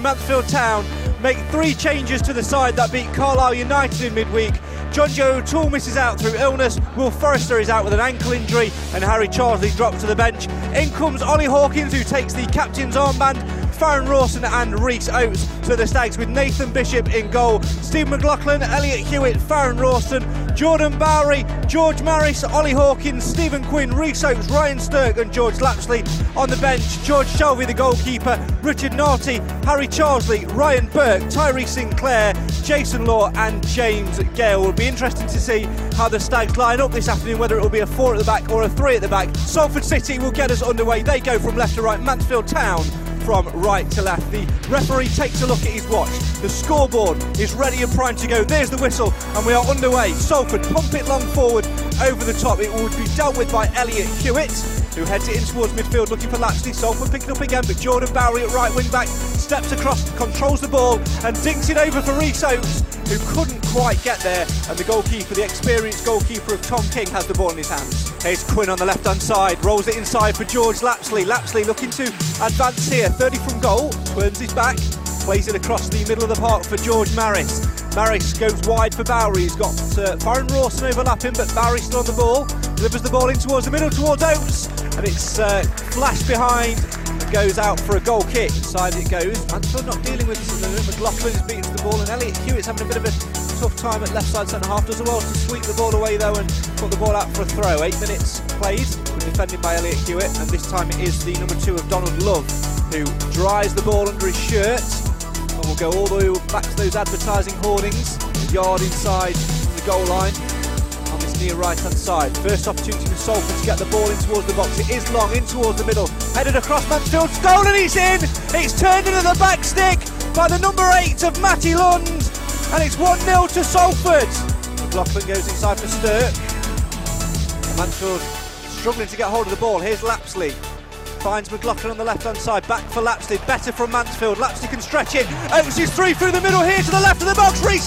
Mansfield Town make three changes to the side that beat Carlisle United in midweek. John Jonjo O'Toole misses out through illness, Will Forrester is out with an ankle injury, and Harry Charsley drops to the bench. In comes Ollie Hawkins, who takes the captain's armband. Farrend Rawson and Rhys Oates to the Stags with Nathan Bishop in goal. Steve McLaughlin, Elliott Hewitt, Farrend Rawson, Jordan Bowery, George Maris, Ollie Hawkins, Stephen Quinn, Rhys Oates, Ryan Stirk, and George Lapslie on the bench. George Shelvey, the goalkeeper, Richard Nartey, Harry Charsley, Ryan Burke, Tyrese Sinclair, Jason Law, and James Gale. It will be interesting to see how the Stags line up this afternoon, whether it will be a four at the back or a three at the back. Salford City will get us underway. They go from left to right. Mansfield Town from right to left. The referee takes a look at his watch. The scoreboard is ready and primed to go. There's the whistle, and we are underway. Salford pump it long forward over the top. It will be dealt with by Elliott Hewitt, who heads it in towards midfield looking for Lapslie. Salford picking up again, but Jordan Bowery at right wing back steps across, controls the ball, and dinks it over for Rhys Oates, who couldn't quite get there. And the goalkeeper, the experienced goalkeeper of Tom King, has the ball in his hands. Here's Quinn on the left hand side, rolls it inside for George Lapslie. Lapslie looking to advance here, 30 from goal, turns his back, plays it across the middle of the park for George Maris. Maris goes wide for Bowery. He's got uh, Farrend Rawson overlapping, but Bowery still on the ball. Delivers the ball in towards the middle towards Oates, and it's uh, flashed behind. and Goes out for a goal kick. Inside it goes. Mansfield not dealing with this at the moment. McLaughlin is beating the ball, and Elliott Hewitt's having a bit of a tough time at left side centre half. Does well to sweep the ball away though and put the ball out for a throw. Eight minutes played. Defended by Elliott Hewitt, and this time it is the number two of Donald Love who dries the ball under his shirt. And we'll go all the way back to those advertising hoardings, a yard inside the goal line on this near right hand side. First opportunity for Salford to get the ball in towards the box. It is long in towards the middle. Headed across Mansfield's goal and he's in! It's turned into the back stick by the number eight of Matty Lund. And it's 1 0 to Salford. McLaughlin goes inside for Stirk. Mansfield struggling to get hold of the ball. Here's Lapslie. Finds McLaughlin on the left hand side. Back for Lapslie. Better from Mansfield. Lapslie can stretch it. Oates is through through the middle here to the left of the box. Rhys.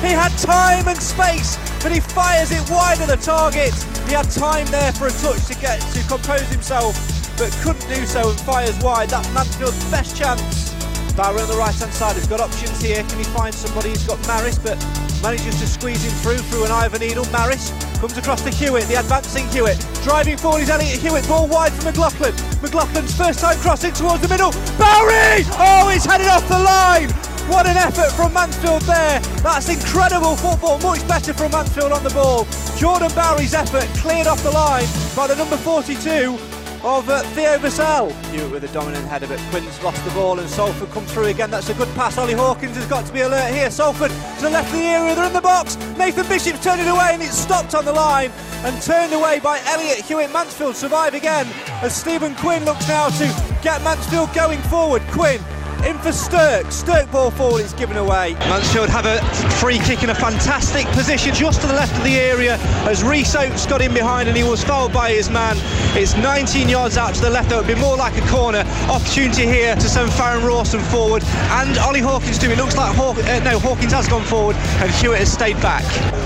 He had time and space, but he fires it wide of the target. He had time there for a touch to get to compose himself, but couldn't do so and fires wide. That's Mansfield's best chance. Bowery on the right hand side has got options here. Can he find somebody? He's got Maris, but manages to squeeze him through through an eye of a Needle. Maris comes across to Hewitt, the advancing Hewitt. Driving forward is Elliott Hewitt. Ball wide for McLaughlin. McLaughlin's first time crossing towards the middle. Bowery! Oh, he's headed off the line. What an effort from Mansfield there. That's incredible football. Much better from Mansfield on the ball. Jordan Bowery's effort cleared off the line by the number 42 of uh, Theo Vassell. Hewitt with a dominant header, but Quinn's lost the ball and Salford come through again. That's a good pass. Ollie Hawkins has got to be alert here. Salford to the left of the area. They're in the box. Nathan Bishop's turned it away and it's stopped on the line and turned away by Elliott Hewitt. Mansfield survive again as Stephen Quinn looks now to get Mansfield going forward. Quinn in for Stirk. Stirk ball forward is given away. Mansfield have a free kick in a fantastic position just to the left of the area as Rhys Oates got in behind and he was fouled by his man. It's 19 yards out to the left. That would be more like a corner. Opportunity here to send Farrend Rawson forward and Ollie Hawkins too. It looks like Haw- uh, no Hawkins has gone forward and Hewitt has stayed back.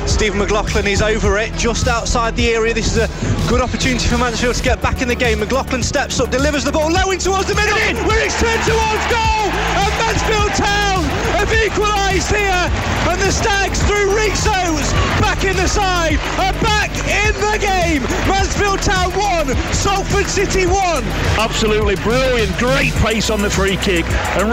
Stephen McLaughlin is over it, just outside the area. This is a good opportunity for Mansfield to get back in the game. McLaughlin steps up, delivers the ball low in towards the middle, where it's turned towards goal, and Mansfield Town have equalised here, and the Stags through Rhys back in the side are back in the game. Mansfield Town one, Salford City one. Absolutely brilliant, great pace on the free kick, and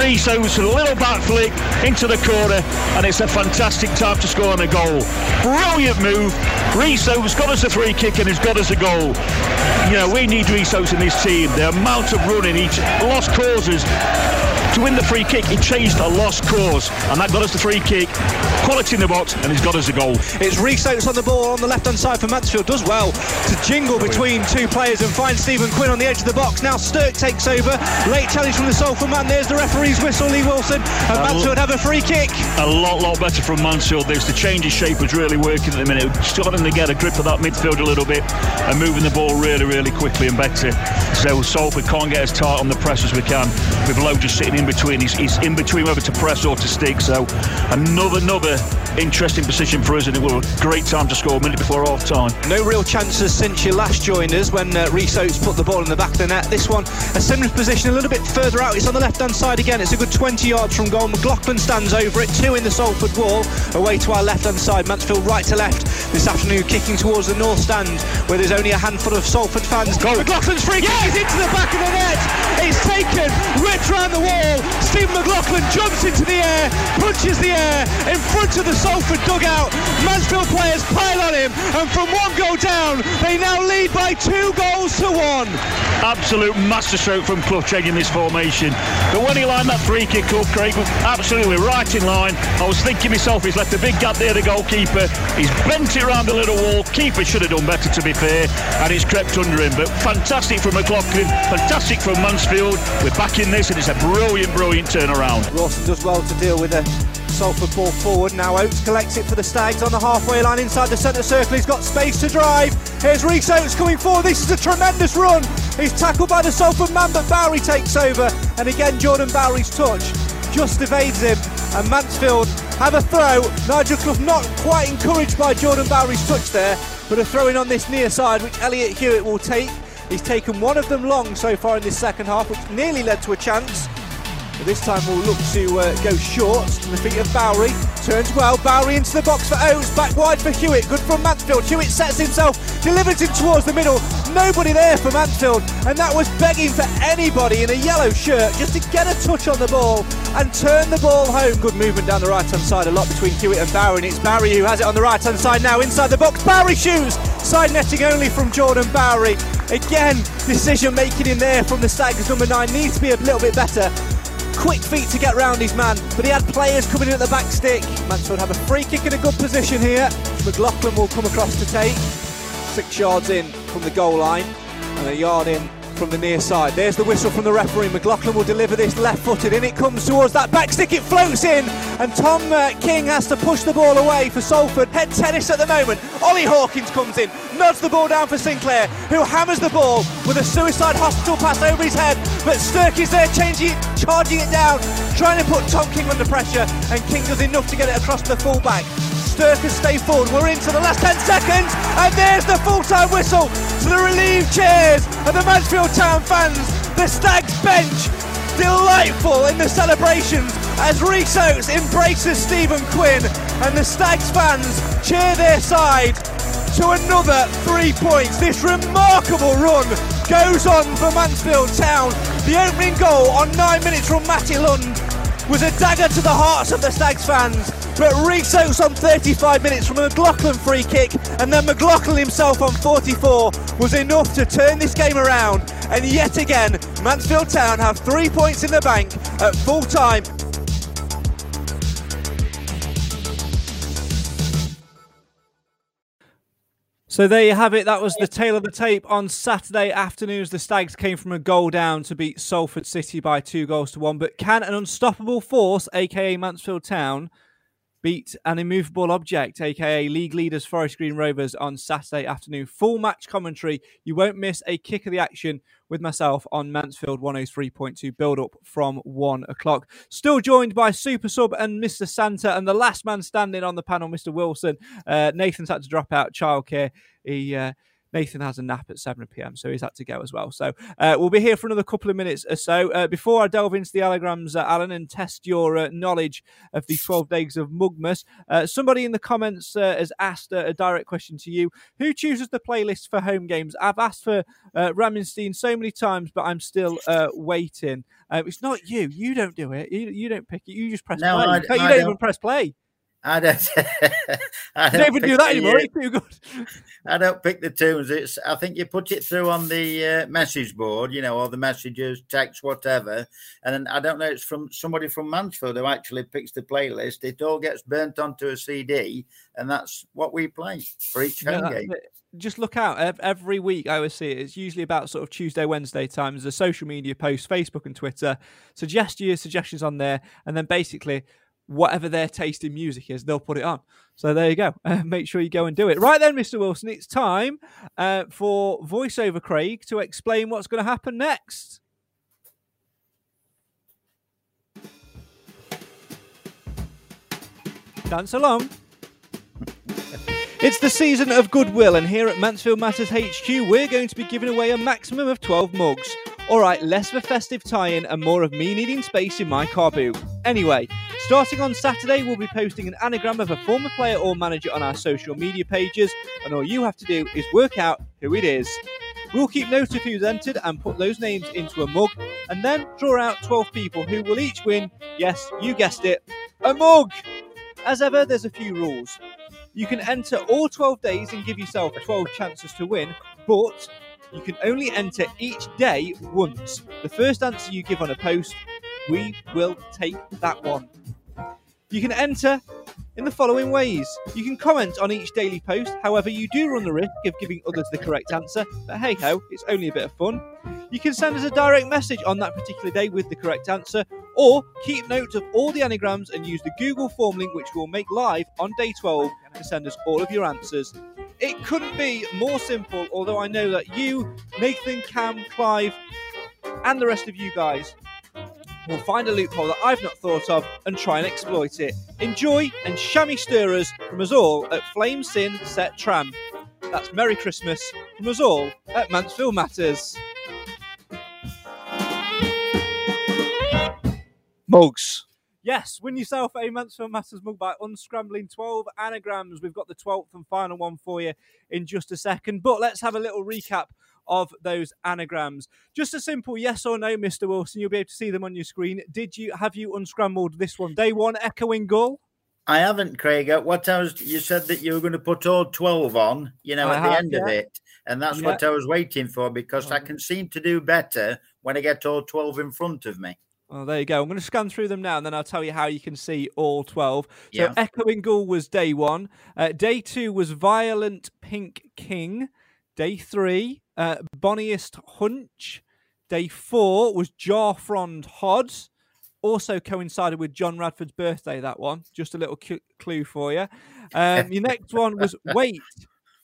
with a little back flick into the corner, and it's a fantastic time to score on a goal. Brilliant move. Oates got us a free kick and he's got us a goal. You know, we need Rhys in this team. The amount of running, each lost causes to win the free kick, he chased a lost cause, and that got us the free kick. Quality in the box, and he's got us a goal. It's Rhys Oates on the ball on the left hand side for Mansfield. Does well to jingle between two players and find Stephen Quinn on the edge of the box. Now Stirk takes over. Late challenge from the Salford man. There's the referee's whistle, Lee Wilson. And Mansfield have a free kick. A lot, lot better from Mansfield. There's the change of shape was really working at the minute. Starting to get a grip of that midfield a little bit and moving the ball really, really quickly and better. So Salford can't get as tight on the press as we can. With Lowe just sitting in between. He's, he's in between whether to press or to stick. So another, another interesting position for us, and it was a great time to score a minute before half time. No real chances since you last joined us when uh, Rhys Oates put the ball in the back of the net. This one, a similar position, a little bit further out. It's on the left hand side again. It's a good 20 yards from goal. McLaughlin stands over it. Two in the Salford wall. Away to our left hand side. Mansfield right to left this afternoon, kicking towards the north stand where there's only a handful of Salford fans. Goal. McLaughlin's free kick is into the back of the net. It's taken, ripped round the wall. Stephen McLaughlin jumps into the air, punches the air in front of the Salford dugout. Mansfield players pile on him, and from one goal down, they now lead by two goals to one. Absolute masterstroke from Clough in this formation. But when he lined that free kick up, Craig was absolutely right in line. I was thinking myself, he's left a big gap there, the goalkeeper. He's bent it around the little wall. Keeper should have done better, to be fair, and it's crept under him. But fantastic from McLaughlin, fantastic from Mansfield. We're back in this, and it's a brilliant, brilliant turnaround. Rawson does well to deal with a Salford ball forward. Now Oates collects it for the Stags on the halfway line inside the centre circle. He's got space to drive. Here's Rhys Oates coming forward. This is a tremendous run. He's tackled by the Salford man, but Bowery takes over. And again, Jordan Bowery's touch just evades him. And Mansfield have a throw. Nigel Clough not quite encouraged by Jordan Bowery's touch there, but a throw in on this near side, which Elliott Hewitt will take. He's taken one of them long so far in this second half, which nearly led to a chance. But this time we'll look to uh, go short to the feet of Bowery. Turns well, Bowery into the box for Oates, back wide for Hewitt. Good from Mansfield. Hewitt sets himself, delivers it towards the middle. Nobody there for Mansfield, and that was begging for anybody in a yellow shirt just to get a touch on the ball and turn the ball home. Good movement down the right hand side, a lot between Hewitt and Bowery, and it's Bowery who has it on the right hand side now inside the box. Bowery shoes, side netting only from Jordan Bowery. Again, decision making in there from the Stags number nine needs to be a little bit better quick feet to get round his man, but he had players coming in at the back stick. Mansfield have a free kick in a good position here. McLaughlin will come across to take. Six yards in from the goal line and a yard in from the near side. There's the whistle from the referee. McLaughlin will deliver this left footed. In it comes towards that back stick. It floats in, and Tom uh, King has to push the ball away for Salford. Head tennis at the moment. Ollie Hawkins comes in, nods the ball down for Sinclair, who hammers the ball with a suicide hospital pass over his head. But Stirk is there, changing it, charging it down, trying to put Tom King under pressure, and King does enough to get it across to the fullback. Stirk has stayed forward. We're into the last 10 seconds, and there's the full time whistle to the relieved cheers of the Mansfield Town fans. The Stags bench, delightful in the celebrations as Rhys Oates embraces Stephen Quinn, and the Stags fans cheer their side to another three points. This remarkable run goes on for Mansfield Town. The opening goal on nine minutes from Matty Lund was a dagger to the hearts of the Stags fans. But Oates on 35 minutes from a McLaughlin free kick, and then McLaughlin himself on 44 was enough to turn this game around. And yet again, Mansfield Town have three points in the bank at full time. So there you have it. That was the tail of the tape on Saturday afternoons. The Stags came from a goal down to beat Salford City by two goals to one. But can an unstoppable force, aka Mansfield Town, beat an immovable object, aka league leaders Forest Green Rovers, on Saturday afternoon? Full match commentary. You won't miss a kick of the action with myself on Mansfield 103.2 build up from one o'clock. Still joined by Super Sub and Mr. Santa, and the last man standing on the panel, Mr. Wilson. Uh, Nathan's had to drop out childcare. He. Uh, Nathan has a nap at 7 pm, so he's had to go as well. So uh, we'll be here for another couple of minutes or so. Uh, before I delve into the allograms, uh, Alan, and test your uh, knowledge of the 12 days of Mugmas, uh, somebody in the comments uh, has asked a direct question to you. Who chooses the playlist for home games? I've asked for uh, Rammstein so many times, but I'm still waiting. it's not you. You don't do it. You, you don't pick it. You just press No, play. I- you I don't don't. even press play. I don't. I don't even do that anymore. It's too good. I don't pick the tunes. It's. I think you put it through on the uh, message board, you know, or the messages, text, whatever. And then I don't know. It's from somebody from Mansfield who actually picks the playlist. It all gets burnt onto a CD, and that's what we play for each home No, game. just look out every week. I always see it. It's usually about sort of Tuesday, Wednesday times. A social media post, Facebook and Twitter. Suggest your suggestions on there, and then basically whatever their taste in music is, they'll put it on. So there you go. Uh, make sure you go and do it. Right then, Mr. Wilson, it's time uh, for voiceover Craig to explain what's going to happen next. Dance along. It's the season of goodwill, and here at Mansfield Matters HQ, we're going to be giving away a maximum of 12 mugs. Alright, less of a festive tie in and more of me needing space in my car boot. Anyway, starting on Saturday, we'll be posting an anagram of a former player or manager on our social media pages, and all you have to do is work out who it is. We'll keep note of who's entered and put those names into a mug, and then draw out 12 people who will each win, yes, you guessed it, a mug! As ever, there's a few rules. You can enter all 12 days and give yourself 12 chances to win, but you can only enter each day once. The first answer you give on a post, we will take that one. You can enter in the following ways. You can comment on each daily post, however, you do run the risk of giving others the correct answer, but hey ho, it's only a bit of fun. You can send us a direct message on that particular day with the correct answer, or keep note of all the anagrams and use the Google form link, which we'll make live on day 12 to send us all of your answers. It couldn't be more simple, although I know that you, Nathan, Cam, Clive, and the rest of you guys will find a loophole that I've not thought of and try and exploit it. Enjoy and shammy stirrers from us all at Flame Sin Set Tram. That's Merry Christmas from us all at Mansfield Matters. Mugs. Yes, win yourself a Mansfield Matters mug by unscrambling 12 anagrams. We've got the 12th and final one for you in just a second. But let's have a little recap of those anagrams. Just a simple yes or no, Mr. Wilson. You'll be able to see them on your screen. Did you have you unscrambled this one? Day one, echoing gull. I haven't, Craig. Uh, What I was, you said that you were going to put all twelve on, you know, I at the have, end of it, and that's Yeah. what I was waiting for because I can seem to do better when I get all twelve in front of me. Oh, there you go. I'm going to scan through them now, and then I'll tell you how you can see all 12. So, Yeah. Echoing Gull was day one. Uh, day two was Violent Pink King. Day three, uh, Bonniest Hunch. Day four was Jarfrond Hod. Also coincided with John Radford's birthday, that one. Just a little cu- clue for you. Um, your next one was Wait,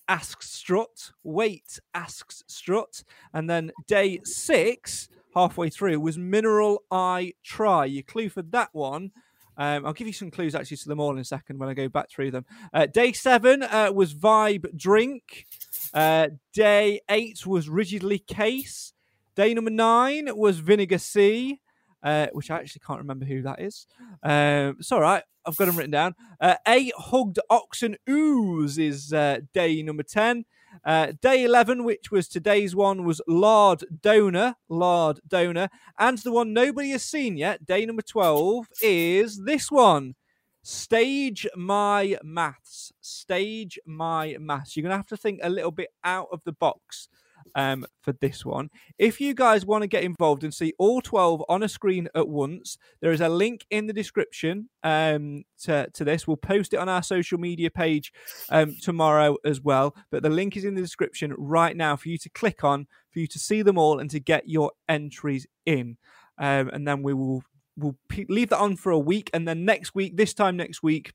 asks Strut. Wait, asks Strut. And then day six, halfway through, was Mineral I Try. Your clue for that one. Um, I'll give you some clues actually to them all in a second when I go back through them. Uh, day seven uh, was Vibe Drink. Uh, day eight was Rigidly Case. Day number nine was Vinegar C, uh, which I actually can't remember who that is. Um, it's all right. I've got them written down. Uh, Eight Hugged Oxen Ooze is uh, day number 10. Uh, day 11, which was today's one, was Lard Donor. Lard Donor. And the one nobody has seen yet, day number 12, is this one. Stage my maths. Stage my maths. You're going to have to think a little bit out of the box um, for this one. If you guys want to get involved and see all 12 on a screen at once, there is a link in the description um, to, to this. We'll post it on our social media page um, tomorrow as well. But the link is in the description right now for you to click on, for you to see them all and to get your entries in. Um, and then we will we'll pe- leave that on for a week. And then next week, this time next week,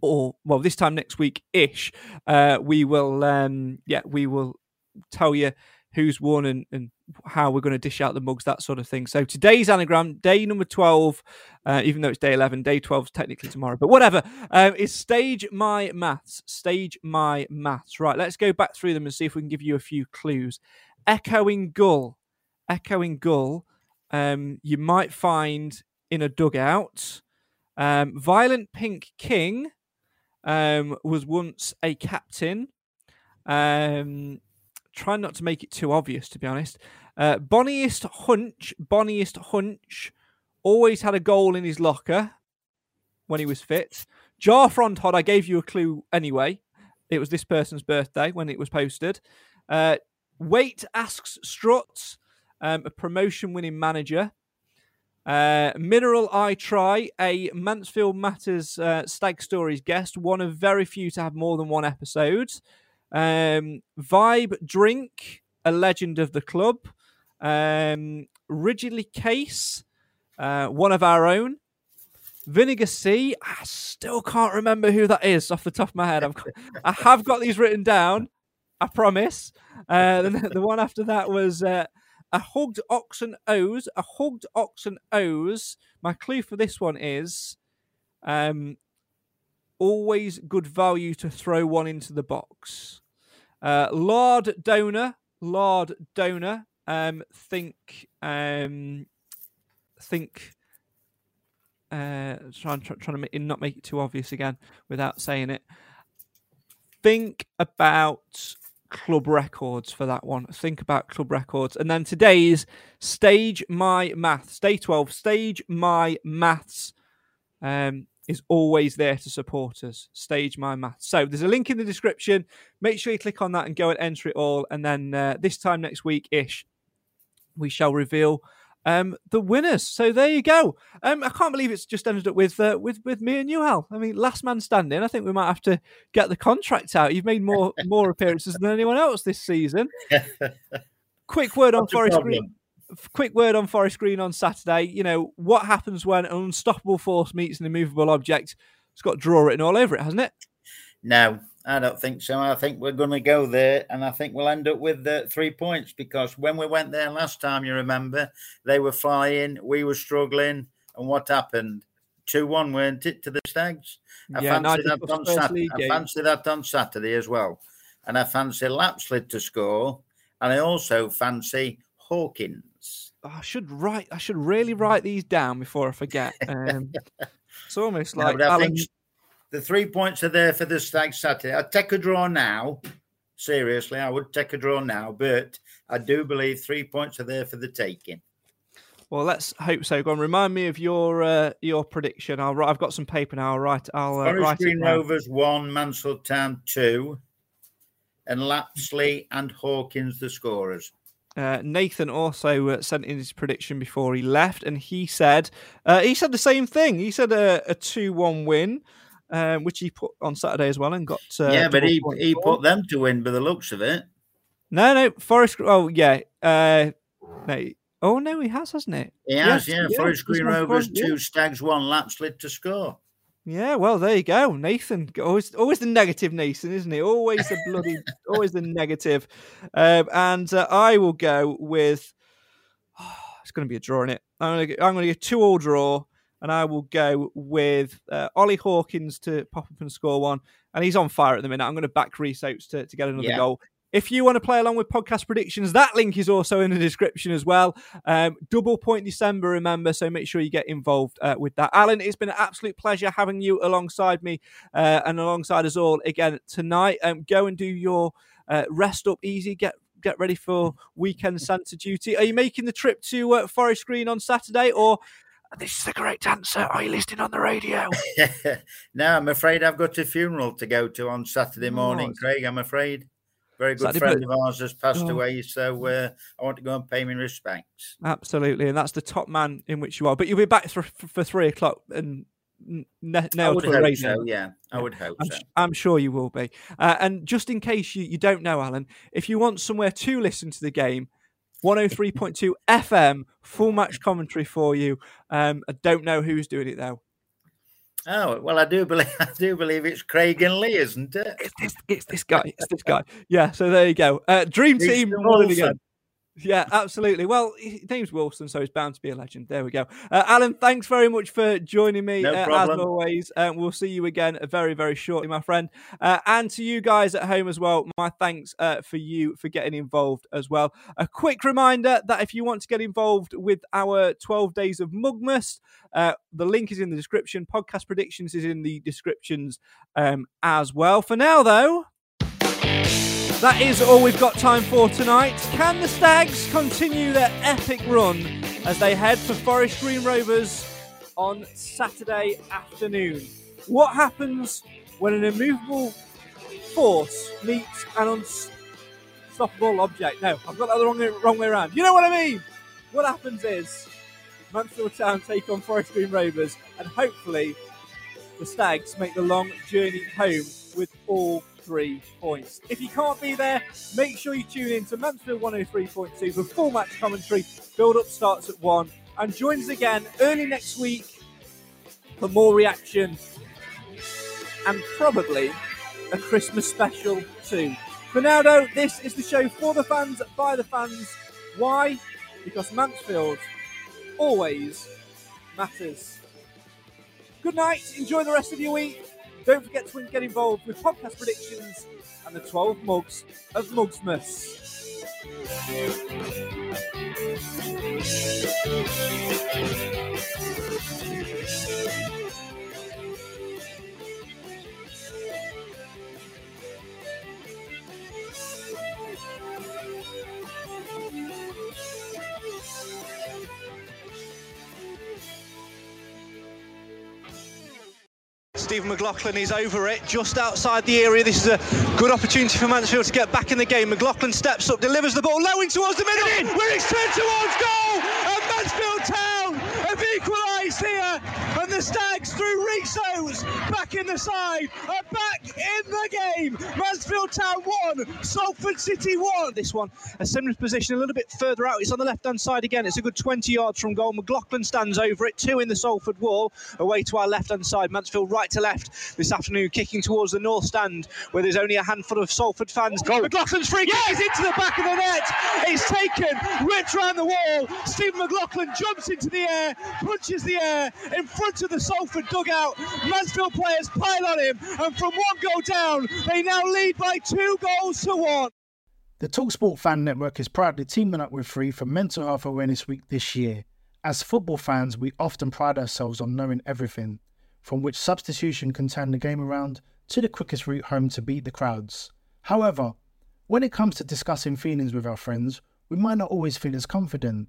or well, this time next week ish, uh, we will, um, yeah, we will tell you who's won and, and how we're going to dish out the mugs, that sort of thing. So today's anagram, day number 12, uh, even though it's day 11, day 12 is technically tomorrow, but whatever, um, is Stage My Maths. Stage My Maths. Right, let's go back through them and see if we can give you a few clues. Echoing Gull. Echoing Gull, um, you might find in a dugout. Um, Violent Pink King um, was once a captain. Um, try not to make it too obvious, to be honest. Uh, Bonniest Hunch, Bonniest Hunch, always had a goal in his locker when he was fit. Jar Frontod, I gave you a clue anyway. It was this person's birthday when it was posted. Uh, Wait asks Struts, um, a promotion winning manager. Uh, Mineral I Try, a Mansfield Matters uh, Stag Stories guest, one of very few to have more than one episode. Um, Vibe Drink, a legend of the club. Um, Rigidly Case, uh, one of our own. Vinegar C, I still can't remember who that is off the top of my head. I've got, I have got these written down, I promise. Uh, the, the one after that was uh, a hugged oxen O's. A hugged oxen O's. My clue for this one is um, always good value to throw one into the box. Uh, Lord Donor, Lord Donor. Um, think, um, think. Uh, trying try, to make, not make it too obvious again without saying it. Think about club records for that one. Think about club records, and then today's stage my maths. Day twelve, stage my maths. Um, is always there to support us. Stage My Maths. So there's a link in the description. Make sure you click on that and go and enter it all. And then uh, this time next week ish, we shall reveal um, the winners. So there you go. Um, I can't believe it's just ended up with uh, with with me and you, Hal. I mean, last man standing. I think we might have to get the contract out. You've made more more appearances than anyone else this season. Quick word on Forest problem. Green. Quick word on Forest Green on Saturday. You know what happens when an unstoppable force meets an immovable object. It's got draw written all over it, hasn't it? No, I don't think so. I think we're going to go there, and I think we'll end up with the three points because when we went there last time, you remember, they were flying, we were struggling, and what happened? 2 1, weren't it, to the Stags? I Yeah, fancy that on Saturday. I fancy that on Saturday as well. And I fancy Lapslie to score, and I also fancy Hawkins. I should write. I should really write these down before I forget. Um, it's almost like I Alan, the three points are there for the Stag Saturday. I'd take a draw now. Seriously, I would take a draw now, but I do believe three points are there for the taking. Well, let's hope so. Go on, remind me of your uh, your prediction. I'll write. I've got some paper now. I'll write. I'll uh, Forest write it Green. Rovers one, Mansfield Town two, and Lapslie and Hawkins the scorers. Uh, Nathan also uh, sent in his prediction before he left, and he said uh, he said the same thing. He said a, two-one win, um, which he put on Saturday as well, and got uh, yeah, but he he put them to win by the looks of it. no, no Forest. Oh yeah, uh, no. Oh no, he has, hasn't it? He has, Yes, yeah. Forest Green Rovers front, yeah. two, Stags one, Lapslie to score. Yeah, well, there you go, Nathan. Always, always the negative, Nathan, isn't he? Always the bloody, always the negative. Um, and uh, I will go with. it's going to be a draw in it. I'm going to, I'm going to get two all draw, and I will go with uh, Ollie Hawkins to pop up and score one. And he's on fire at the minute. I'm going to back Rhys Oates to, to get another Yeah. goal. If you want to play along with podcast predictions, that link is also in the description as well. Um, double point December, remember, so make sure you get involved uh, with that. Alan, it's been an absolute pleasure having you alongside me uh, and alongside us all again tonight. Um, go and do your uh, rest up easy, get get ready for weekend Santa duty. Are you making the trip to uh, Forest Green on Saturday, or this is the correct answer? Are you listening on the radio? no, I'm afraid I've got a funeral to go to on Saturday morning, Oh. Craig. I'm afraid. Very good Saturday, friend but- of ours has passed Oh. away, so uh, I want to go and pay my respects. Absolutely, and that's the top man in which you are. But you'll be back for, for three o'clock and n- na- nailed to a radio. so, yeah. I would hope I'm, so. I'm sure you will be. Uh, and just in case you, you don't know, Alan, if you want somewhere to listen to the game, 103.2 FM, full match commentary for you. Um, I don't know who's doing it though. Oh well, I do believe I do believe it's Craig and Lee, isn't it? It's this, it's this guy. It's this guy. Yeah. So there you go. Uh, Dream team. Wilson. Yeah, absolutely. Well, his name's Wilson, so he's bound to be a legend. There we go. Uh, Alan, thanks very much for joining me. No uh, as always, um, we'll see you again very, very shortly, my friend. Uh, and to you guys at home as well, my thanks uh, for you for getting involved as well. A quick reminder that if you want to get involved with our 12 days of Mugmas, uh, the link is in the description. Podcast predictions is in the descriptions um, as well. For now, though, that is all we've got time for tonight. Can the Stags continue their epic run as they head for Forest Green Rovers on Saturday afternoon? What happens when an immovable force meets an unstoppable object? No, I've got that the wrong way, wrong way around. You know what I mean? What happens is Mansfield Town take on Forest Green Rovers, and hopefully the Stags make the long journey home with all three points. If you can't be there, make sure you tune in to Mansfield 103.2 for full match commentary. Build up starts at 1 and join us again early next week for more reaction and probably a Christmas special too. For now, though, this is the show for the fans, by the fans. Why? Because Mansfield always matters. Good night. Enjoy the rest of your week. Don't forget to get involved with podcast predictions and the 12 mugs of Mugsmas. Stephen McLaughlin is over it, just outside the area. This is a good opportunity for Mansfield to get back in the game. McLaughlin steps up, delivers the ball low in towards the middle, where it's turned towards goal, and Mansfield Town have equalised here, and the Stags through Rhys Oates back in the side are back in the game. Mansfield Town 1, Salford City 1. This one, a similar position, a little bit further out. It's on the left-hand side again. It's a good 20 yards from goal. McLaughlin stands over it, two in the Salford wall, away to our left-hand side. Mansfield right to left this afternoon, kicking towards the north stand, where there's only a handful of Salford fans. McLaughlin's free kick is into the back of the net. It's taken, ripped round the wall. Stephen McLaughlin jumps into the air, punches the air in front of the Salford dugout. Mansfield players pile on him, and from one goal down, they now lead by two goals to one. The Talksport Fan Network is proudly teaming up with Free for Mental Health Awareness Week this year. As football fans, we often pride ourselves on knowing everything, from which substitution can turn the game around to the quickest route home to beat the crowds. However, when it comes to discussing feelings with our friends, we might not always feel as confident.